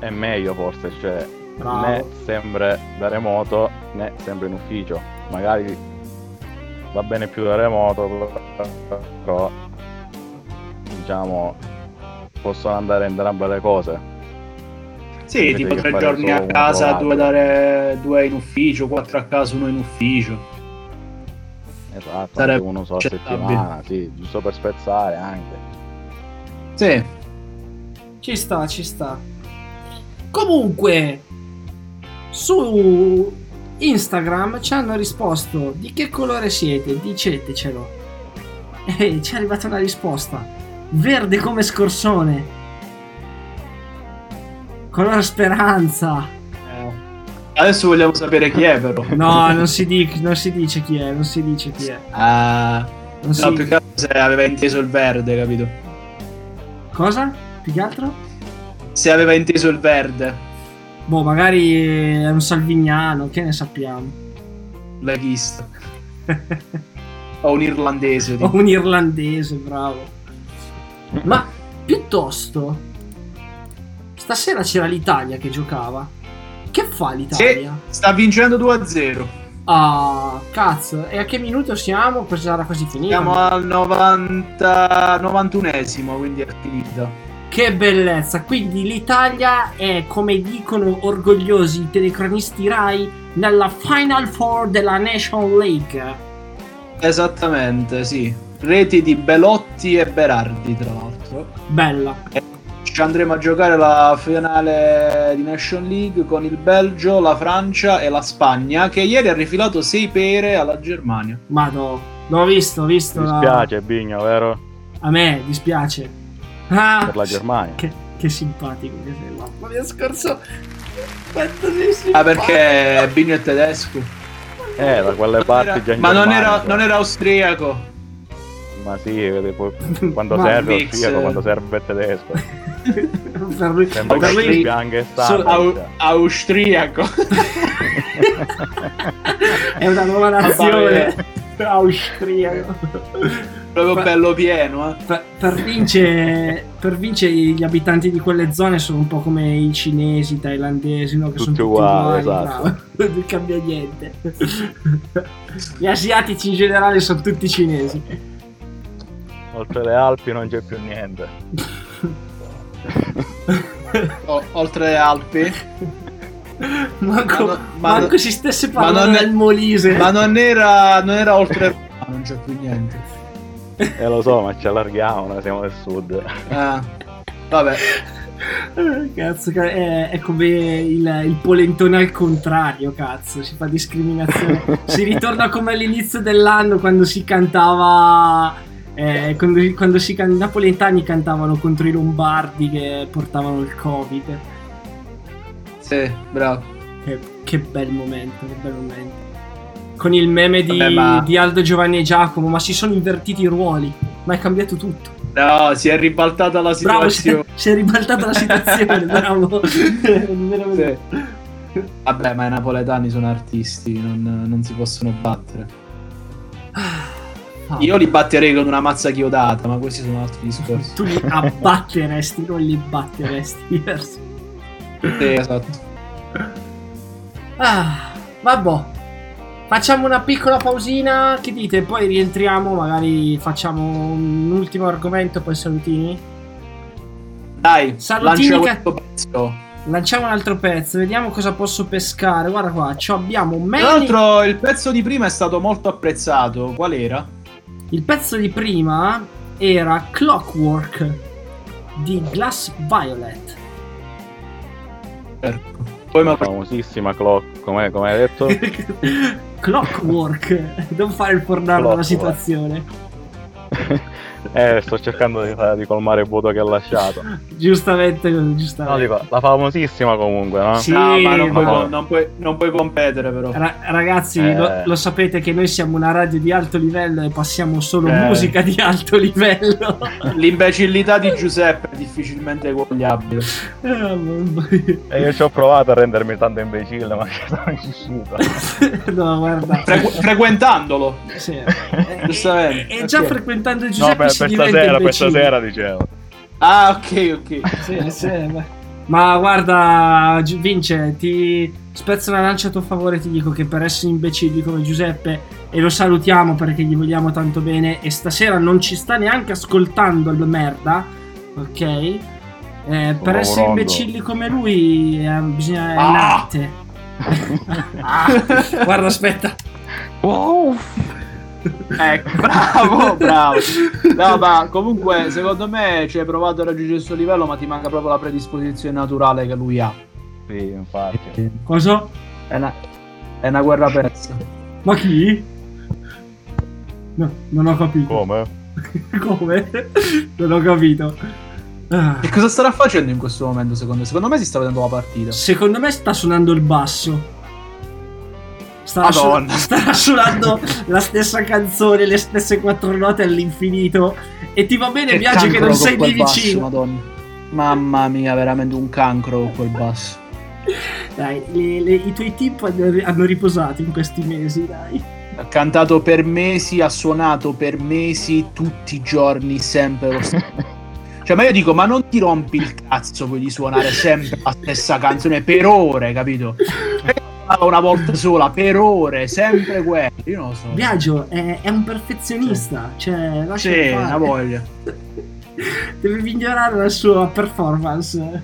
è meglio forse, cioè Bravo. né sempre da remoto né sempre in ufficio. Magari va bene più da remoto, però diciamo possono andare entrambe le cose. Sì, Invece tipo tre giorni a casa, due, dare, due in ufficio, quattro a casa, uno in ufficio. Esatto, Sarebbe uno solo a settimana, sì, giusto per spezzare anche. Sì. Ci sta, ci sta. Comunque, su Instagram ci hanno risposto di che colore siete, dicetecelo. [laughs] E ci è arrivata una risposta. Verde come scorsone. Colore speranza. Adesso vogliamo sapere chi è, però. No, non si, dic- non si dice chi è, non si dice chi è. Ah, Non si- no, più che altro se aveva inteso il verde, capito? Cosa? Più che altro? se aveva inteso il verde, Boh, magari è un salviniano, che ne sappiamo. leghista. [laughs] o un irlandese. O tipo. un irlandese, bravo. Ma piuttosto, stasera c'era l'Italia che giocava. Che fa Sì, l'Italia? sta vincendo 2-0. Ah, cazzo. E a che minuto siamo? Era quasi finita? Siamo al 90... 91esimo, quindi è finita. Che bellezza! Quindi l'Italia è, come dicono orgogliosi i telecronisti Rai, nella Final Four della Nation League. Esattamente, sì. Reti di Belotti e Berardi, tra l'altro. Bella. Ci andremo a giocare la finale di Nation League con il Belgio, la Francia e la Spagna, che ieri ha rifilato 6 pere alla Germania. Madò, l'ho visto, ho visto. Mi la- dispiace, Bigno, vero? A me dispiace. Ah, Per la Germania. che, che simpatico che sei. Mamma mia, scorso. Ah, perché Bigno è tedesco. Eh, da quelle parti già in Ma non era, non era austriaco. Ma sì, [laughs] quando Ma serve mix, austriaco, eh. quando serve tedesco. [laughs] per lui, Sembra per che lui- e So- standard, au- austriaco. [laughs] è una nuova nazione. Austriaco. Proprio Fa- bello pieno, eh. Per, per Vince, per Vince gli abitanti di quelle zone sono un po' come i cinesi, i thailandesi, no? che Tutti sono tutti uguali, uguali, esatto. bravo. non cambia niente. Gli asiatici in generale sono tutti cinesi. Oltre le Alpi non c'è più niente. O- oltre le Alpi. Manco, Ma no- ma manco no- si stesse ma parlando non è- del Molise. Ma non era, non era oltre non c'è più niente. Eh lo so, ma ci allarghiamo, noi siamo del sud. Ah, vabbè. Cazzo, ca- è, è come il, il polentone al contrario, cazzo, si fa discriminazione. si ritorna come all'inizio dell'anno quando si cantava. Eh, quando, quando si i napoletani cantavano contro i lombardi che portavano il covid. Sì, bravo. Che, che bel momento, che bel momento. Con il meme di, Vabbè, ma- di Aldo Giovanni e Giacomo, ma si sono invertiti i ruoli, ma è cambiato tutto. No, si è ribaltata la Bravo, si è, situazione. si è ribaltata la situazione, [laughs] bravo. Sì. Vabbè, ma i napoletani sono artisti, non, non si possono battere. Ah, Io li batterei con una mazza chiodata, ma questi sono altri discorsi. Tu li abbatteresti, non li batteresti. diverso. Sì, esatto. Ah, vabbè. Facciamo una piccola pausina, che dite? Poi rientriamo, magari facciamo un ultimo argomento, poi salutini. Dai, Salutini lancia che- pezzo. Lanciamo un altro pezzo, vediamo cosa posso pescare. Guarda qua, ci abbiamo Tra Manny. l'altro, il pezzo di prima è stato molto apprezzato. Qual era? Il pezzo di prima era Clockwork di Glass Violet. Poi mi ha Famosissima clock, come, come hai detto? [laughs] Clockwork, non fare il pornaro della situazione. [laughs] eh, sto cercando di, di colmare il vuoto che ha lasciato. Giustamente, No, giustamente. dico, la famosissima comunque, no? Sì, No, ma non puoi, ma- non puoi- non puoi competere, però. Ra- ragazzi, Eh. lo, lo sapete che noi siamo una radio di alto livello e passiamo solo Eh. musica di alto livello. [laughs] L'imbecillità di Giuseppe è difficilmente eguagliabile. Eh. E io ci ho provato a rendermi tanto imbecille, ma [laughs] ci sono riuscito. [laughs] no, guarda. Frequ- frequentandolo. Sì. Giustamente. E già ok. frequentando No, Giuseppe per, si diventa stasera, per stasera dicevo. Ah, ok, ok. Sì, sì. Ma guarda, Vince, ti spezzo una lancia a tuo favore, ti dico che per essere imbecilli come Giuseppe, e lo salutiamo perché gli vogliamo tanto bene, e stasera non ci sta neanche ascoltando il merda, ok? Eh, per Lavorando. essere imbecilli come lui eh, bisogna è Ah! un'arte. Ah, [laughs] guarda, aspetta. Ecco, bravo, [laughs] bravo. No, ma comunque, secondo me ci hai provato a raggiungere il suo livello, ma ti manca proprio la predisposizione naturale che lui ha. Sì, infatti. Cosa? È una, è una guerra persa. Ma chi? No, non ho capito. Come? [laughs] Come? non ho capito. Ah. E cosa starà facendo in questo momento, secondo me? Secondo me si sta vedendo la partita. Secondo me sta suonando il basso. Starà, su- Madonna. starà suonando la stessa canzone, le stesse quattro note all'infinito. E ti va bene, Biagio, che non sei basso, vicino. Madonna. Mamma mia, veramente un cancro con quel basso. Dai, le- le- i tuoi tip hanno, hanno riposato in questi mesi, dai. Ha cantato per mesi, ha suonato per mesi, tutti i giorni, sempre lo stesso. [laughs] Cioè, ma io dico, ma non ti rompi il cazzo poi di suonare sempre la stessa canzone per ore, capito? [laughs] Cioè, Una volta sola, per ore, sempre quello. Io non lo so. Biagio è, è un perfezionista, cioè lascia Sì, fare. una voglia. [laughs] Deve migliorare la sua performance.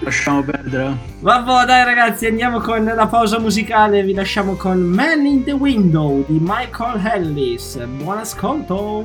Lasciamo perdere. Vabbè, dai ragazzi, andiamo con la pausa musicale. Vi lasciamo con Man in the Window di Michael Ellis. Buon ascolto.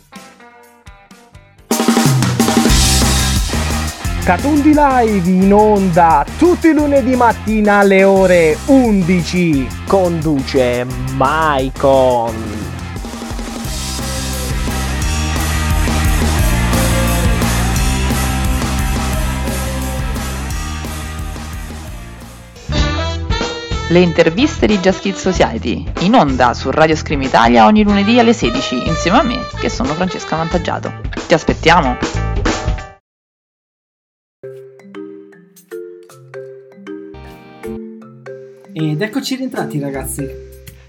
Catundi Live in onda tutti i lunedì mattina alle ore 11. Conduce Maicon. Le interviste di Just Kids Society, in onda su Radio Scream Italia ogni lunedì alle 16, insieme a me, che sono Francesca Vantaggiato. Ti aspettiamo! Ed eccoci rientrati ragazzi.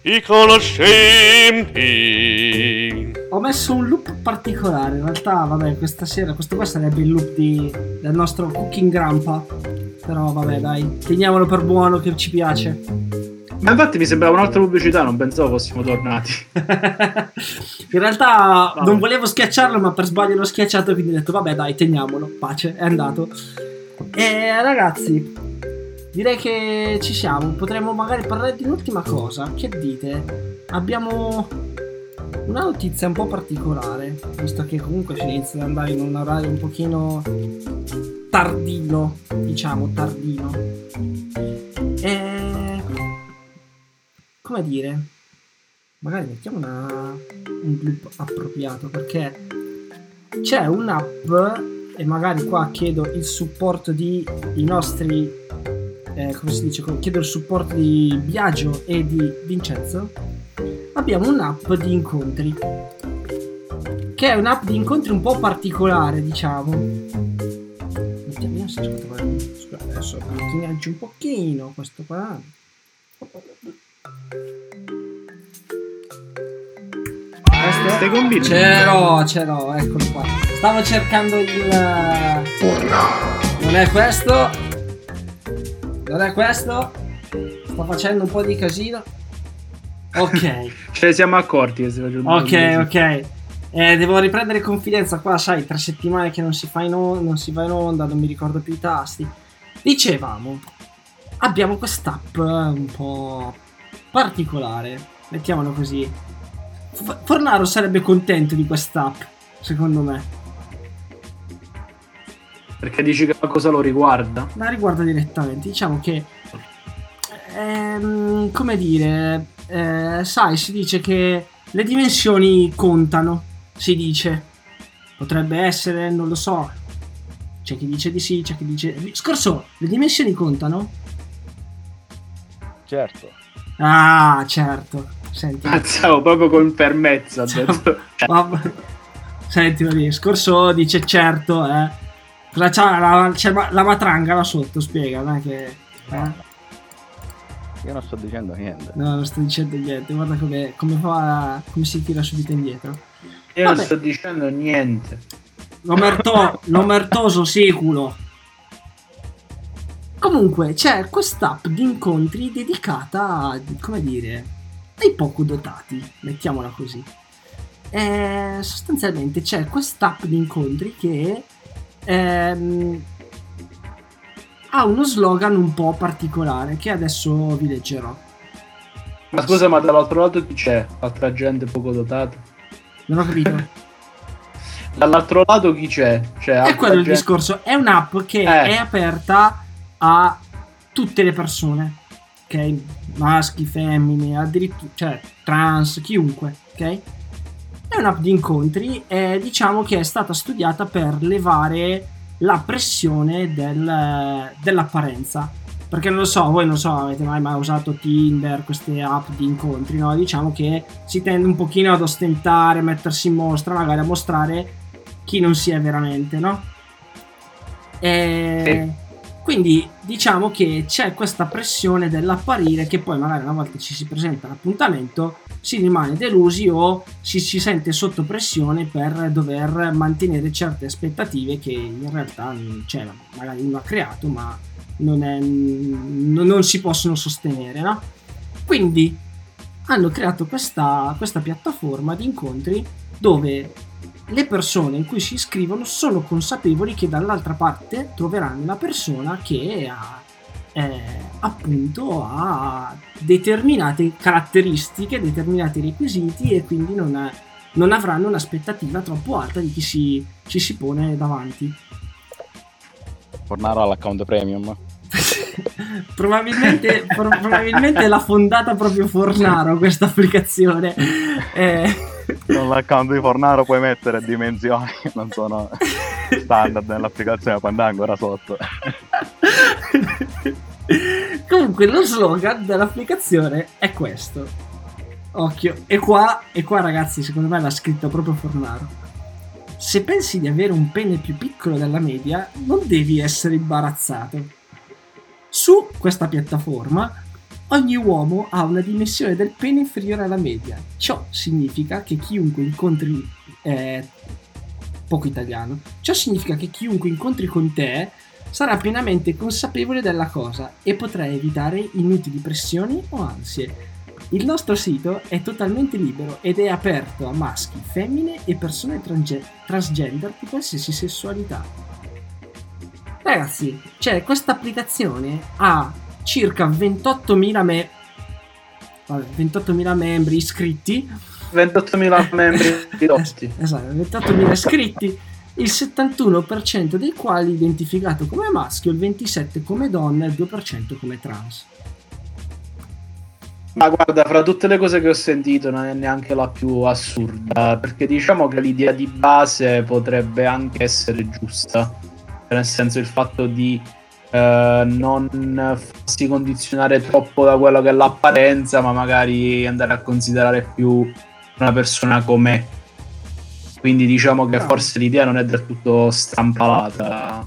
I conoscenti. Ho messo un loop particolare, in realtà vabbè questa sera, questo qua sarebbe il loop di- del nostro Cooking Grandpa. Però vabbè dai, teniamolo per buono che ci piace. Ma infatti mi sembrava un'altra pubblicità, non pensavo fossimo tornati. [laughs] In realtà non volevo schiacciarlo, ma per sbaglio l'ho schiacciato, quindi ho detto vabbè dai, teniamolo, pace, è andato. E ragazzi, direi che ci siamo, potremmo magari parlare di un'ultima cosa, che dite? Abbiamo una notizia un po' particolare, visto che comunque si inizia ad andare in un orario un pochino tardino, diciamo tardino. E come dire, magari mettiamo una, un loop appropriato perché c'è un'app e magari qua chiedo il supporto di i nostri eh, come si dice chiedo il supporto di Biagio e di Vincenzo abbiamo un'app di incontri che è un'app di incontri un po' particolare diciamo. Mettiamo se riesco a trovare scusa, adesso macchinaggi un pochino questo qua. Questo Stai combinando? ce l'ho ce l'ho eccolo qua. Stavo cercando il non è questo è questo sto facendo un po' di casino ok [laughs] Cioè, siamo accorti Ok, ok. Eh, devo riprendere confidenza qua, sai, tre settimane che non si, fa in on- non si va in onda, non mi ricordo più i tasti. Dicevamo, abbiamo quest'app eh, un po' particolare, mettiamolo così. F- Fornaro sarebbe contento di quest'app, secondo me. Perché dici che cosa lo riguarda? La riguarda direttamente, diciamo che... ehm, come dire, eh, sai, si dice che le dimensioni contano, si dice. Potrebbe essere, non lo so. C'è chi dice di sì, c'è chi dice... Scorso, le dimensioni contano? Certo. Ah, certo. Senti. Pensavo proprio con fermezza. Ho detto. [laughs] Sentilo lì, Scorso dice certo, eh. Cosa c'ha la, c'è la matranga là sotto, spiega, non è che... eh? Io non sto dicendo niente. No, non sto dicendo niente, guarda come, come fa, come si tira subito indietro. Io non Vabbè. sto dicendo niente. L'omerto, l'omertoso siculo. Comunque, c'è quest'app di incontri dedicata, a, come dire, ai poco dotati, mettiamola così. Eh, sostanzialmente c'è quest'app di incontri che ehm, ha uno slogan un po' particolare che adesso vi leggerò. Ma scusa, ma dall'altro lato chi c'è? Altra gente poco dotata? Non ho capito. [laughs] Dall'altro lato chi c'è? Cioè, È quello il gente- discorso. È un'app che Eh. è aperta a tutte le persone. Ok? Maschi, femmine, addirittura, cioè trans, chiunque. Ok? È un'app di incontri e diciamo che è stata studiata per levare la pressione del- dell'apparenza. Perché non lo so, voi non so, avete mai, mai usato Tinder, queste app di incontri, no? Diciamo che si tende un pochino ad ostentare, mettersi in mostra, magari a mostrare chi non si è veramente, no? E quindi diciamo che c'è questa pressione dell'apparire che poi magari una volta ci si presenta all'appuntamento si rimane delusi o si, si sente sotto pressione per dover mantenere certe aspettative che in realtà cioè, magari uno ha creato ma non, è- non- non si possono sostenere, no? Quindi hanno creato questa, questa piattaforma di incontri dove le persone in cui si iscrivono sono consapevoli che dall'altra parte troveranno una persona che ha eh, appunto ha determinate caratteristiche, determinati requisiti e quindi non, ha- non avranno un'aspettativa troppo alta di chi si, ci si pone davanti. Fornaro all'account premium. [laughs] [laughs] Probabilmente, pro- probabilmente l'ha fondata proprio Fornaro questa applicazione. Eh, Con l'account di Fornaro puoi mettere dimensioni che non sono [laughs] standard nell'applicazione, poi andare ancora sotto. Comunque lo slogan dell'applicazione è questo. Occhio. E qua, e qua ragazzi, secondo me l'ha scritto proprio Fornaro. Se pensi di avere un pene più piccolo della media, non devi essere imbarazzato. Su questa piattaforma, ogni uomo ha una dimensione del pene inferiore alla media. Ciò significa che chiunque incontri... eh, poco italiano. Ciò significa che chiunque incontri con te sarà pienamente consapevole della cosa e potrà evitare inutili pressioni o ansie. Il nostro sito è totalmente libero ed è aperto a maschi, femmine e persone trange- transgender di qualsiasi sessualità. Ragazzi, cioè questa applicazione ha circa 28.000 me- vabbè, 28.000 membri iscritti 28.000 [laughs] membri ridotti. Esatto, 28.000 iscritti, il 71% dei quali identificato come maschio, il 27% come donna e il 2% come trans. Ma guarda, fra tutte le cose che ho sentito non è neanche la più assurda, perché diciamo che l'idea di base potrebbe anche essere giusta, nel senso il fatto di eh, non farsi condizionare troppo da quello che è l'apparenza, ma magari andare a considerare più una persona com'è. Quindi diciamo che No. forse l'idea non è del tutto strampalata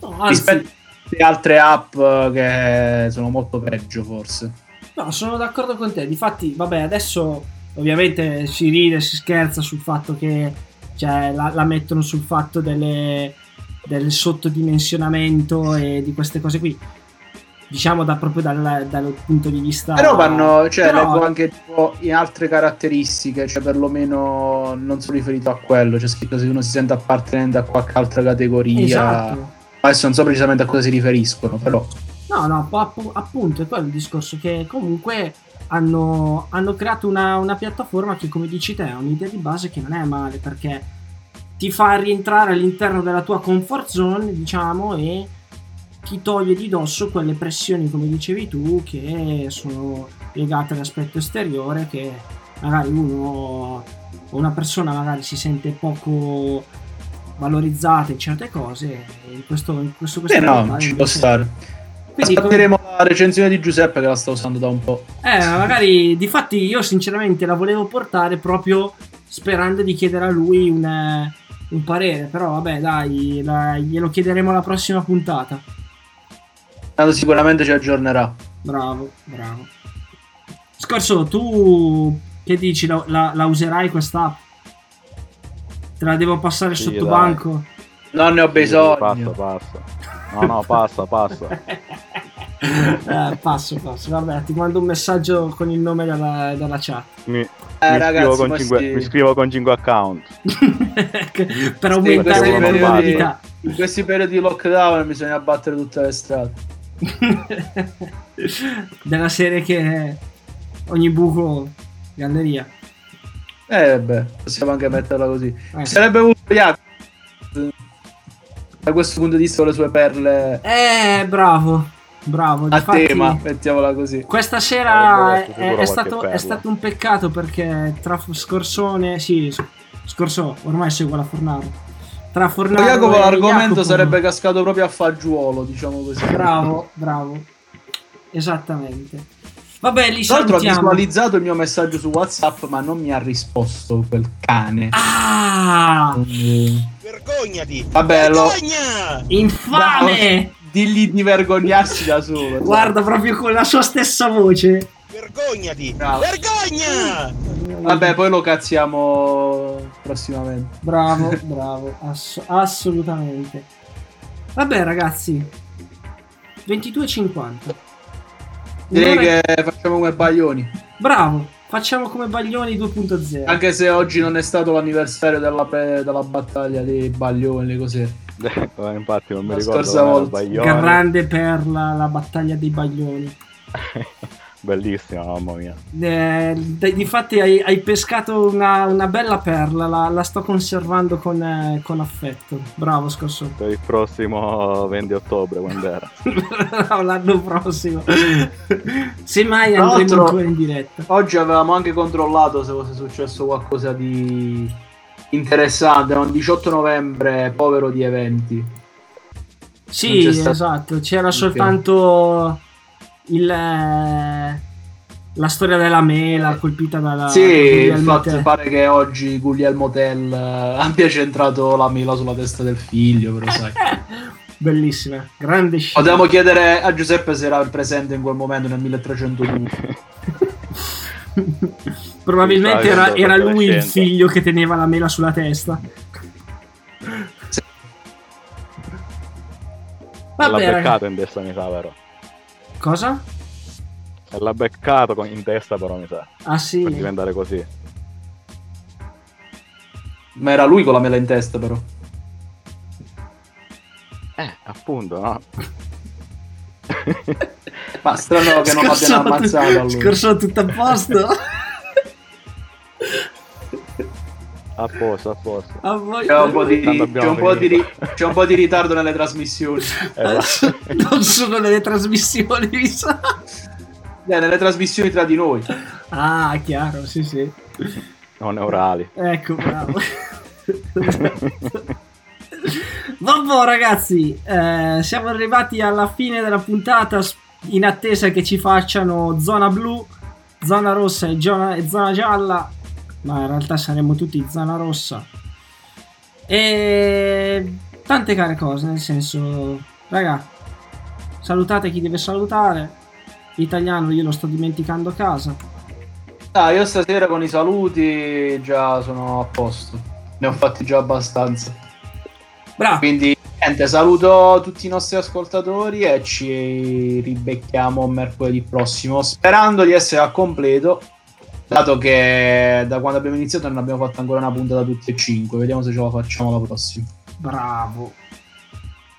No, rispetto alle altre app che sono molto peggio forse. no, sono d'accordo con te. Difatti, vabbè, adesso ovviamente si ride, si scherza sul fatto che cioè, la, la mettono sul fatto delle, del sottodimensionamento e di queste cose qui. Diciamo da, proprio dal, dal punto di vista. Però vanno, cioè, Però- leggo anche tipo in altre caratteristiche, cioè perlomeno non sono riferito a quello, c'è scritto se uno si sente appartenente a qualche altra categoria. Esatto. Adesso non so precisamente a cosa si riferiscono, però. No, no, app- appunto, è quello il discorso che comunque hanno, hanno creato una, una piattaforma che, come dici te, ha un'idea di base che non è male perché ti fa rientrare all'interno della tua comfort zone, diciamo, e ti toglie di dosso quelle pressioni, come dicevi tu, che sono legate all'aspetto esteriore, che magari uno o una persona magari si sente poco valorizzata in certe cose e in questo, in questo, questo Eh no, ci può stare. Quindi, come- Aspetteremo la recensione di Giuseppe che la sta usando da un po'. Eh, magari, difatti io sinceramente la volevo portare proprio sperando di chiedere a lui un, eh, un parere, però vabbè dai, la- glielo chiederemo alla prossima puntata. Tanto sicuramente ci aggiornerà. Bravo, bravo. Scorso, tu che dici, la, la- la userai quest'app? Te la devo passare Sì, sotto dai. banco? Non ne ho Passa, bisogno. passa. No, no, passa, passa. [laughs] [laughs] Eh, passo, passo. Vabbè, ti mando un messaggio con il nome della, della chat. Mi, mi ragazzi, scrivo cinque, sì. mi scrivo con 5 account. [laughs] per aumentare Sì, le probabilità. In questi periodi di lockdown bisogna abbattere tutte le strade. [laughs] della serie che ogni buco galleria. Eh beh, possiamo anche metterla così. Eh. Sarebbe avuto Jacopo da questo punto di vista con le sue perle Eh, bravo, bravo. a difatti- tema, mettiamola così. Questa sera Eh, è, è stato, è stato un peccato perché tra Scorsone, sì, Scorso, ormai segue la Fornaro. Tra Fornaro Jacopo e l'argomento Jacopo- sarebbe cascato proprio a fagiolo, diciamo così. Bravo, bravo. Esattamente. Vabbè, li Tra l'altro ha visualizzato il mio messaggio su WhatsApp, ma non mi ha risposto quel cane. Ah! Vergognati! Vabbè, lo... Infame! Digli di vergognarsi da solo. Guarda, proprio con la sua stessa voce. Vergognati! Bravo. Vergogna! Vabbè, poi lo cazziamo prossimamente. Bravo, [laughs] bravo, ass- assolutamente. Vabbè, ragazzi, 22.50. Direi Un'ora- che facciamo come Baglioni. Bravo, facciamo come Baglioni 2.0. Anche se oggi non è stato l'anniversario della, pre- della battaglia dei Baglioni, le cose. Eh, Infatti non mi La ricordo scorsa volta. Grande perla, la battaglia dei Baglioni. [laughs] Bellissima, mamma mia. Eh, difatti hai, hai pescato una, una bella perla, la, la sto conservando con, eh, con affetto. Bravo, scorso. Per il prossimo 20 ottobre, quando era? [laughs] No, l'anno prossimo. [laughs] Semmai Tra andremo ancora in diretta. Oggi avevamo anche controllato se fosse successo qualcosa di interessante. Era un 18 novembre, povero di eventi. Sì, c'è stato- esatto, c'era soltanto il, eh, la storia della mela colpita dalla sì, il Guglielmo fatto Tell. pare che oggi Guglielmo Tell eh, abbia centrato la mela sulla testa del figlio, però sai. [laughs] Bellissima, grande scena. Potevamo chiedere a Giuseppe se era presente in quel momento nel 1302. [laughs] [laughs] Probabilmente era, era lui il figlio che teneva la mela sulla testa. L'ha Vabbè, beccato ragazzi. in testa, mi sa, vero? Cosa? L'ha beccato con- in testa, però, mi sa. Ah sì. Per diventare così. Ma era lui con la mela in testa, però. Eh, appunto, no? [laughs] Ma strano che non l'abbiano ammazzato allora. Scorso tutto a posto. A posto, a posto. A voi- C'è un po' di, c'è un po' di c'è un po' di ritardo nelle trasmissioni. Eh, non sono nelle trasmissioni, mi sa. Eh, nelle trasmissioni tra di noi. Ah, chiaro, sì, sì. Non orali. Ecco, bravo. Vabbè, ragazzi, eh, siamo arrivati alla fine della puntata s- in attesa che ci facciano zona blu, zona rossa e, zona gialla, ma in realtà saremo tutti zona rossa. E tante care cose, nel senso, raga, salutate chi deve salutare. L'italiano io lo sto dimenticando a casa. Ah, io stasera con i saluti già sono a posto. Ne ho fatti già abbastanza. Bravo. Quindi niente, saluto tutti i nostri ascoltatori e ci ribecchiamo mercoledì prossimo, sperando di essere a completo. Dato che da quando abbiamo iniziato non abbiamo fatto ancora una puntata tutti e cinque, vediamo se ce la facciamo la prossima. Bravo.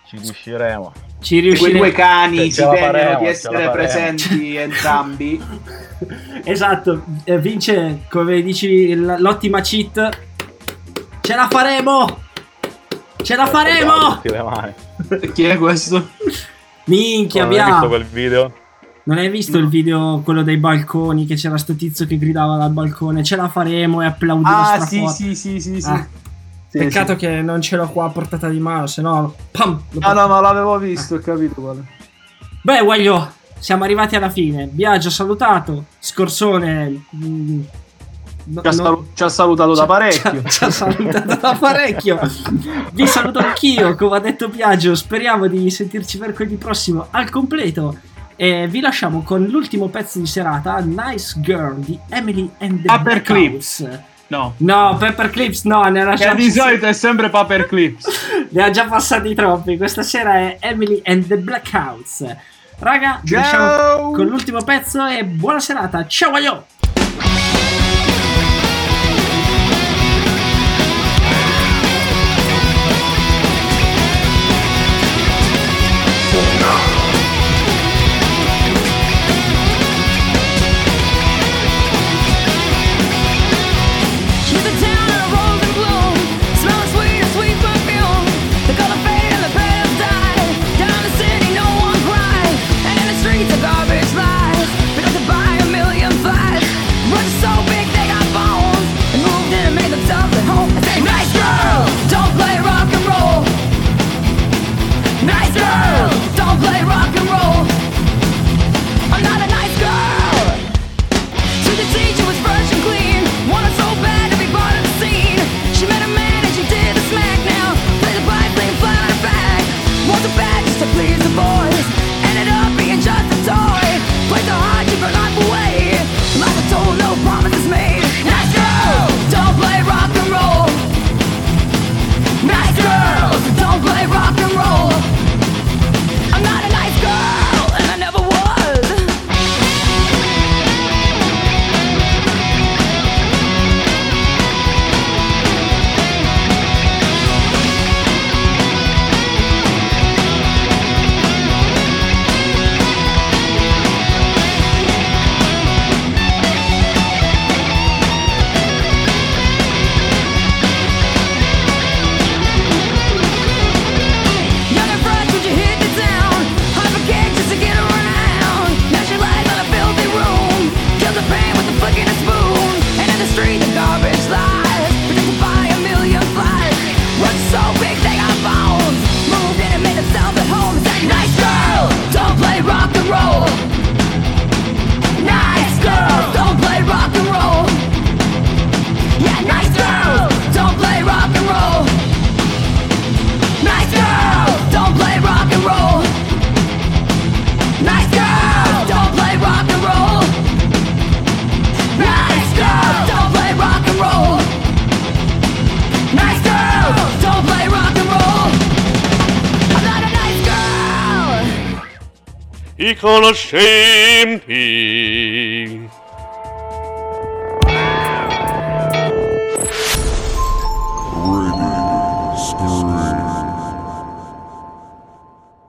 Ci riusciremo. Ci Quei riusciremo. due cani la degnano faremo, di essere presenti entrambi. [laughs] Esatto, eh, vince come dici l'ottima cheat. Ce la faremo! Ce la faremo! Chi è questo? Minchia, Non hai visto abbiamo. quel video? Non hai visto il video, quello dei balconi, che c'era sto tizio che gridava dal balcone, ce la faremo e applaudiva Ah, sì, sì, sì, sì, sì. Ah, Sì, Peccato sì. che non ce l'ho qua a portata di mano, se no... Pam! No, no, ma l'avevo visto, ho capito quale. Beh, voglio, siamo arrivati alla fine. Biagio salutato, Scorsone... mm, no- Ci ha, salu- ci ha salutato da parecchio. Ci ha salutato da parecchio. Vi saluto anch'io, come ha detto Biagio. Speriamo di sentirci mercoledì prossimo al completo. E vi lasciamo con l'ultimo pezzo di serata, Nice Girl di Emily and the Paperclips. Blackouts. No. No, Paperclips no, ne ha Che già, di solito è sempre Paperclips. [laughs] ne ha già passati troppi. Questa sera è Emily and the Blackouts. Raga, vi Ciao. lasciamo con l'ultimo pezzo e buona serata. Ciao, aio!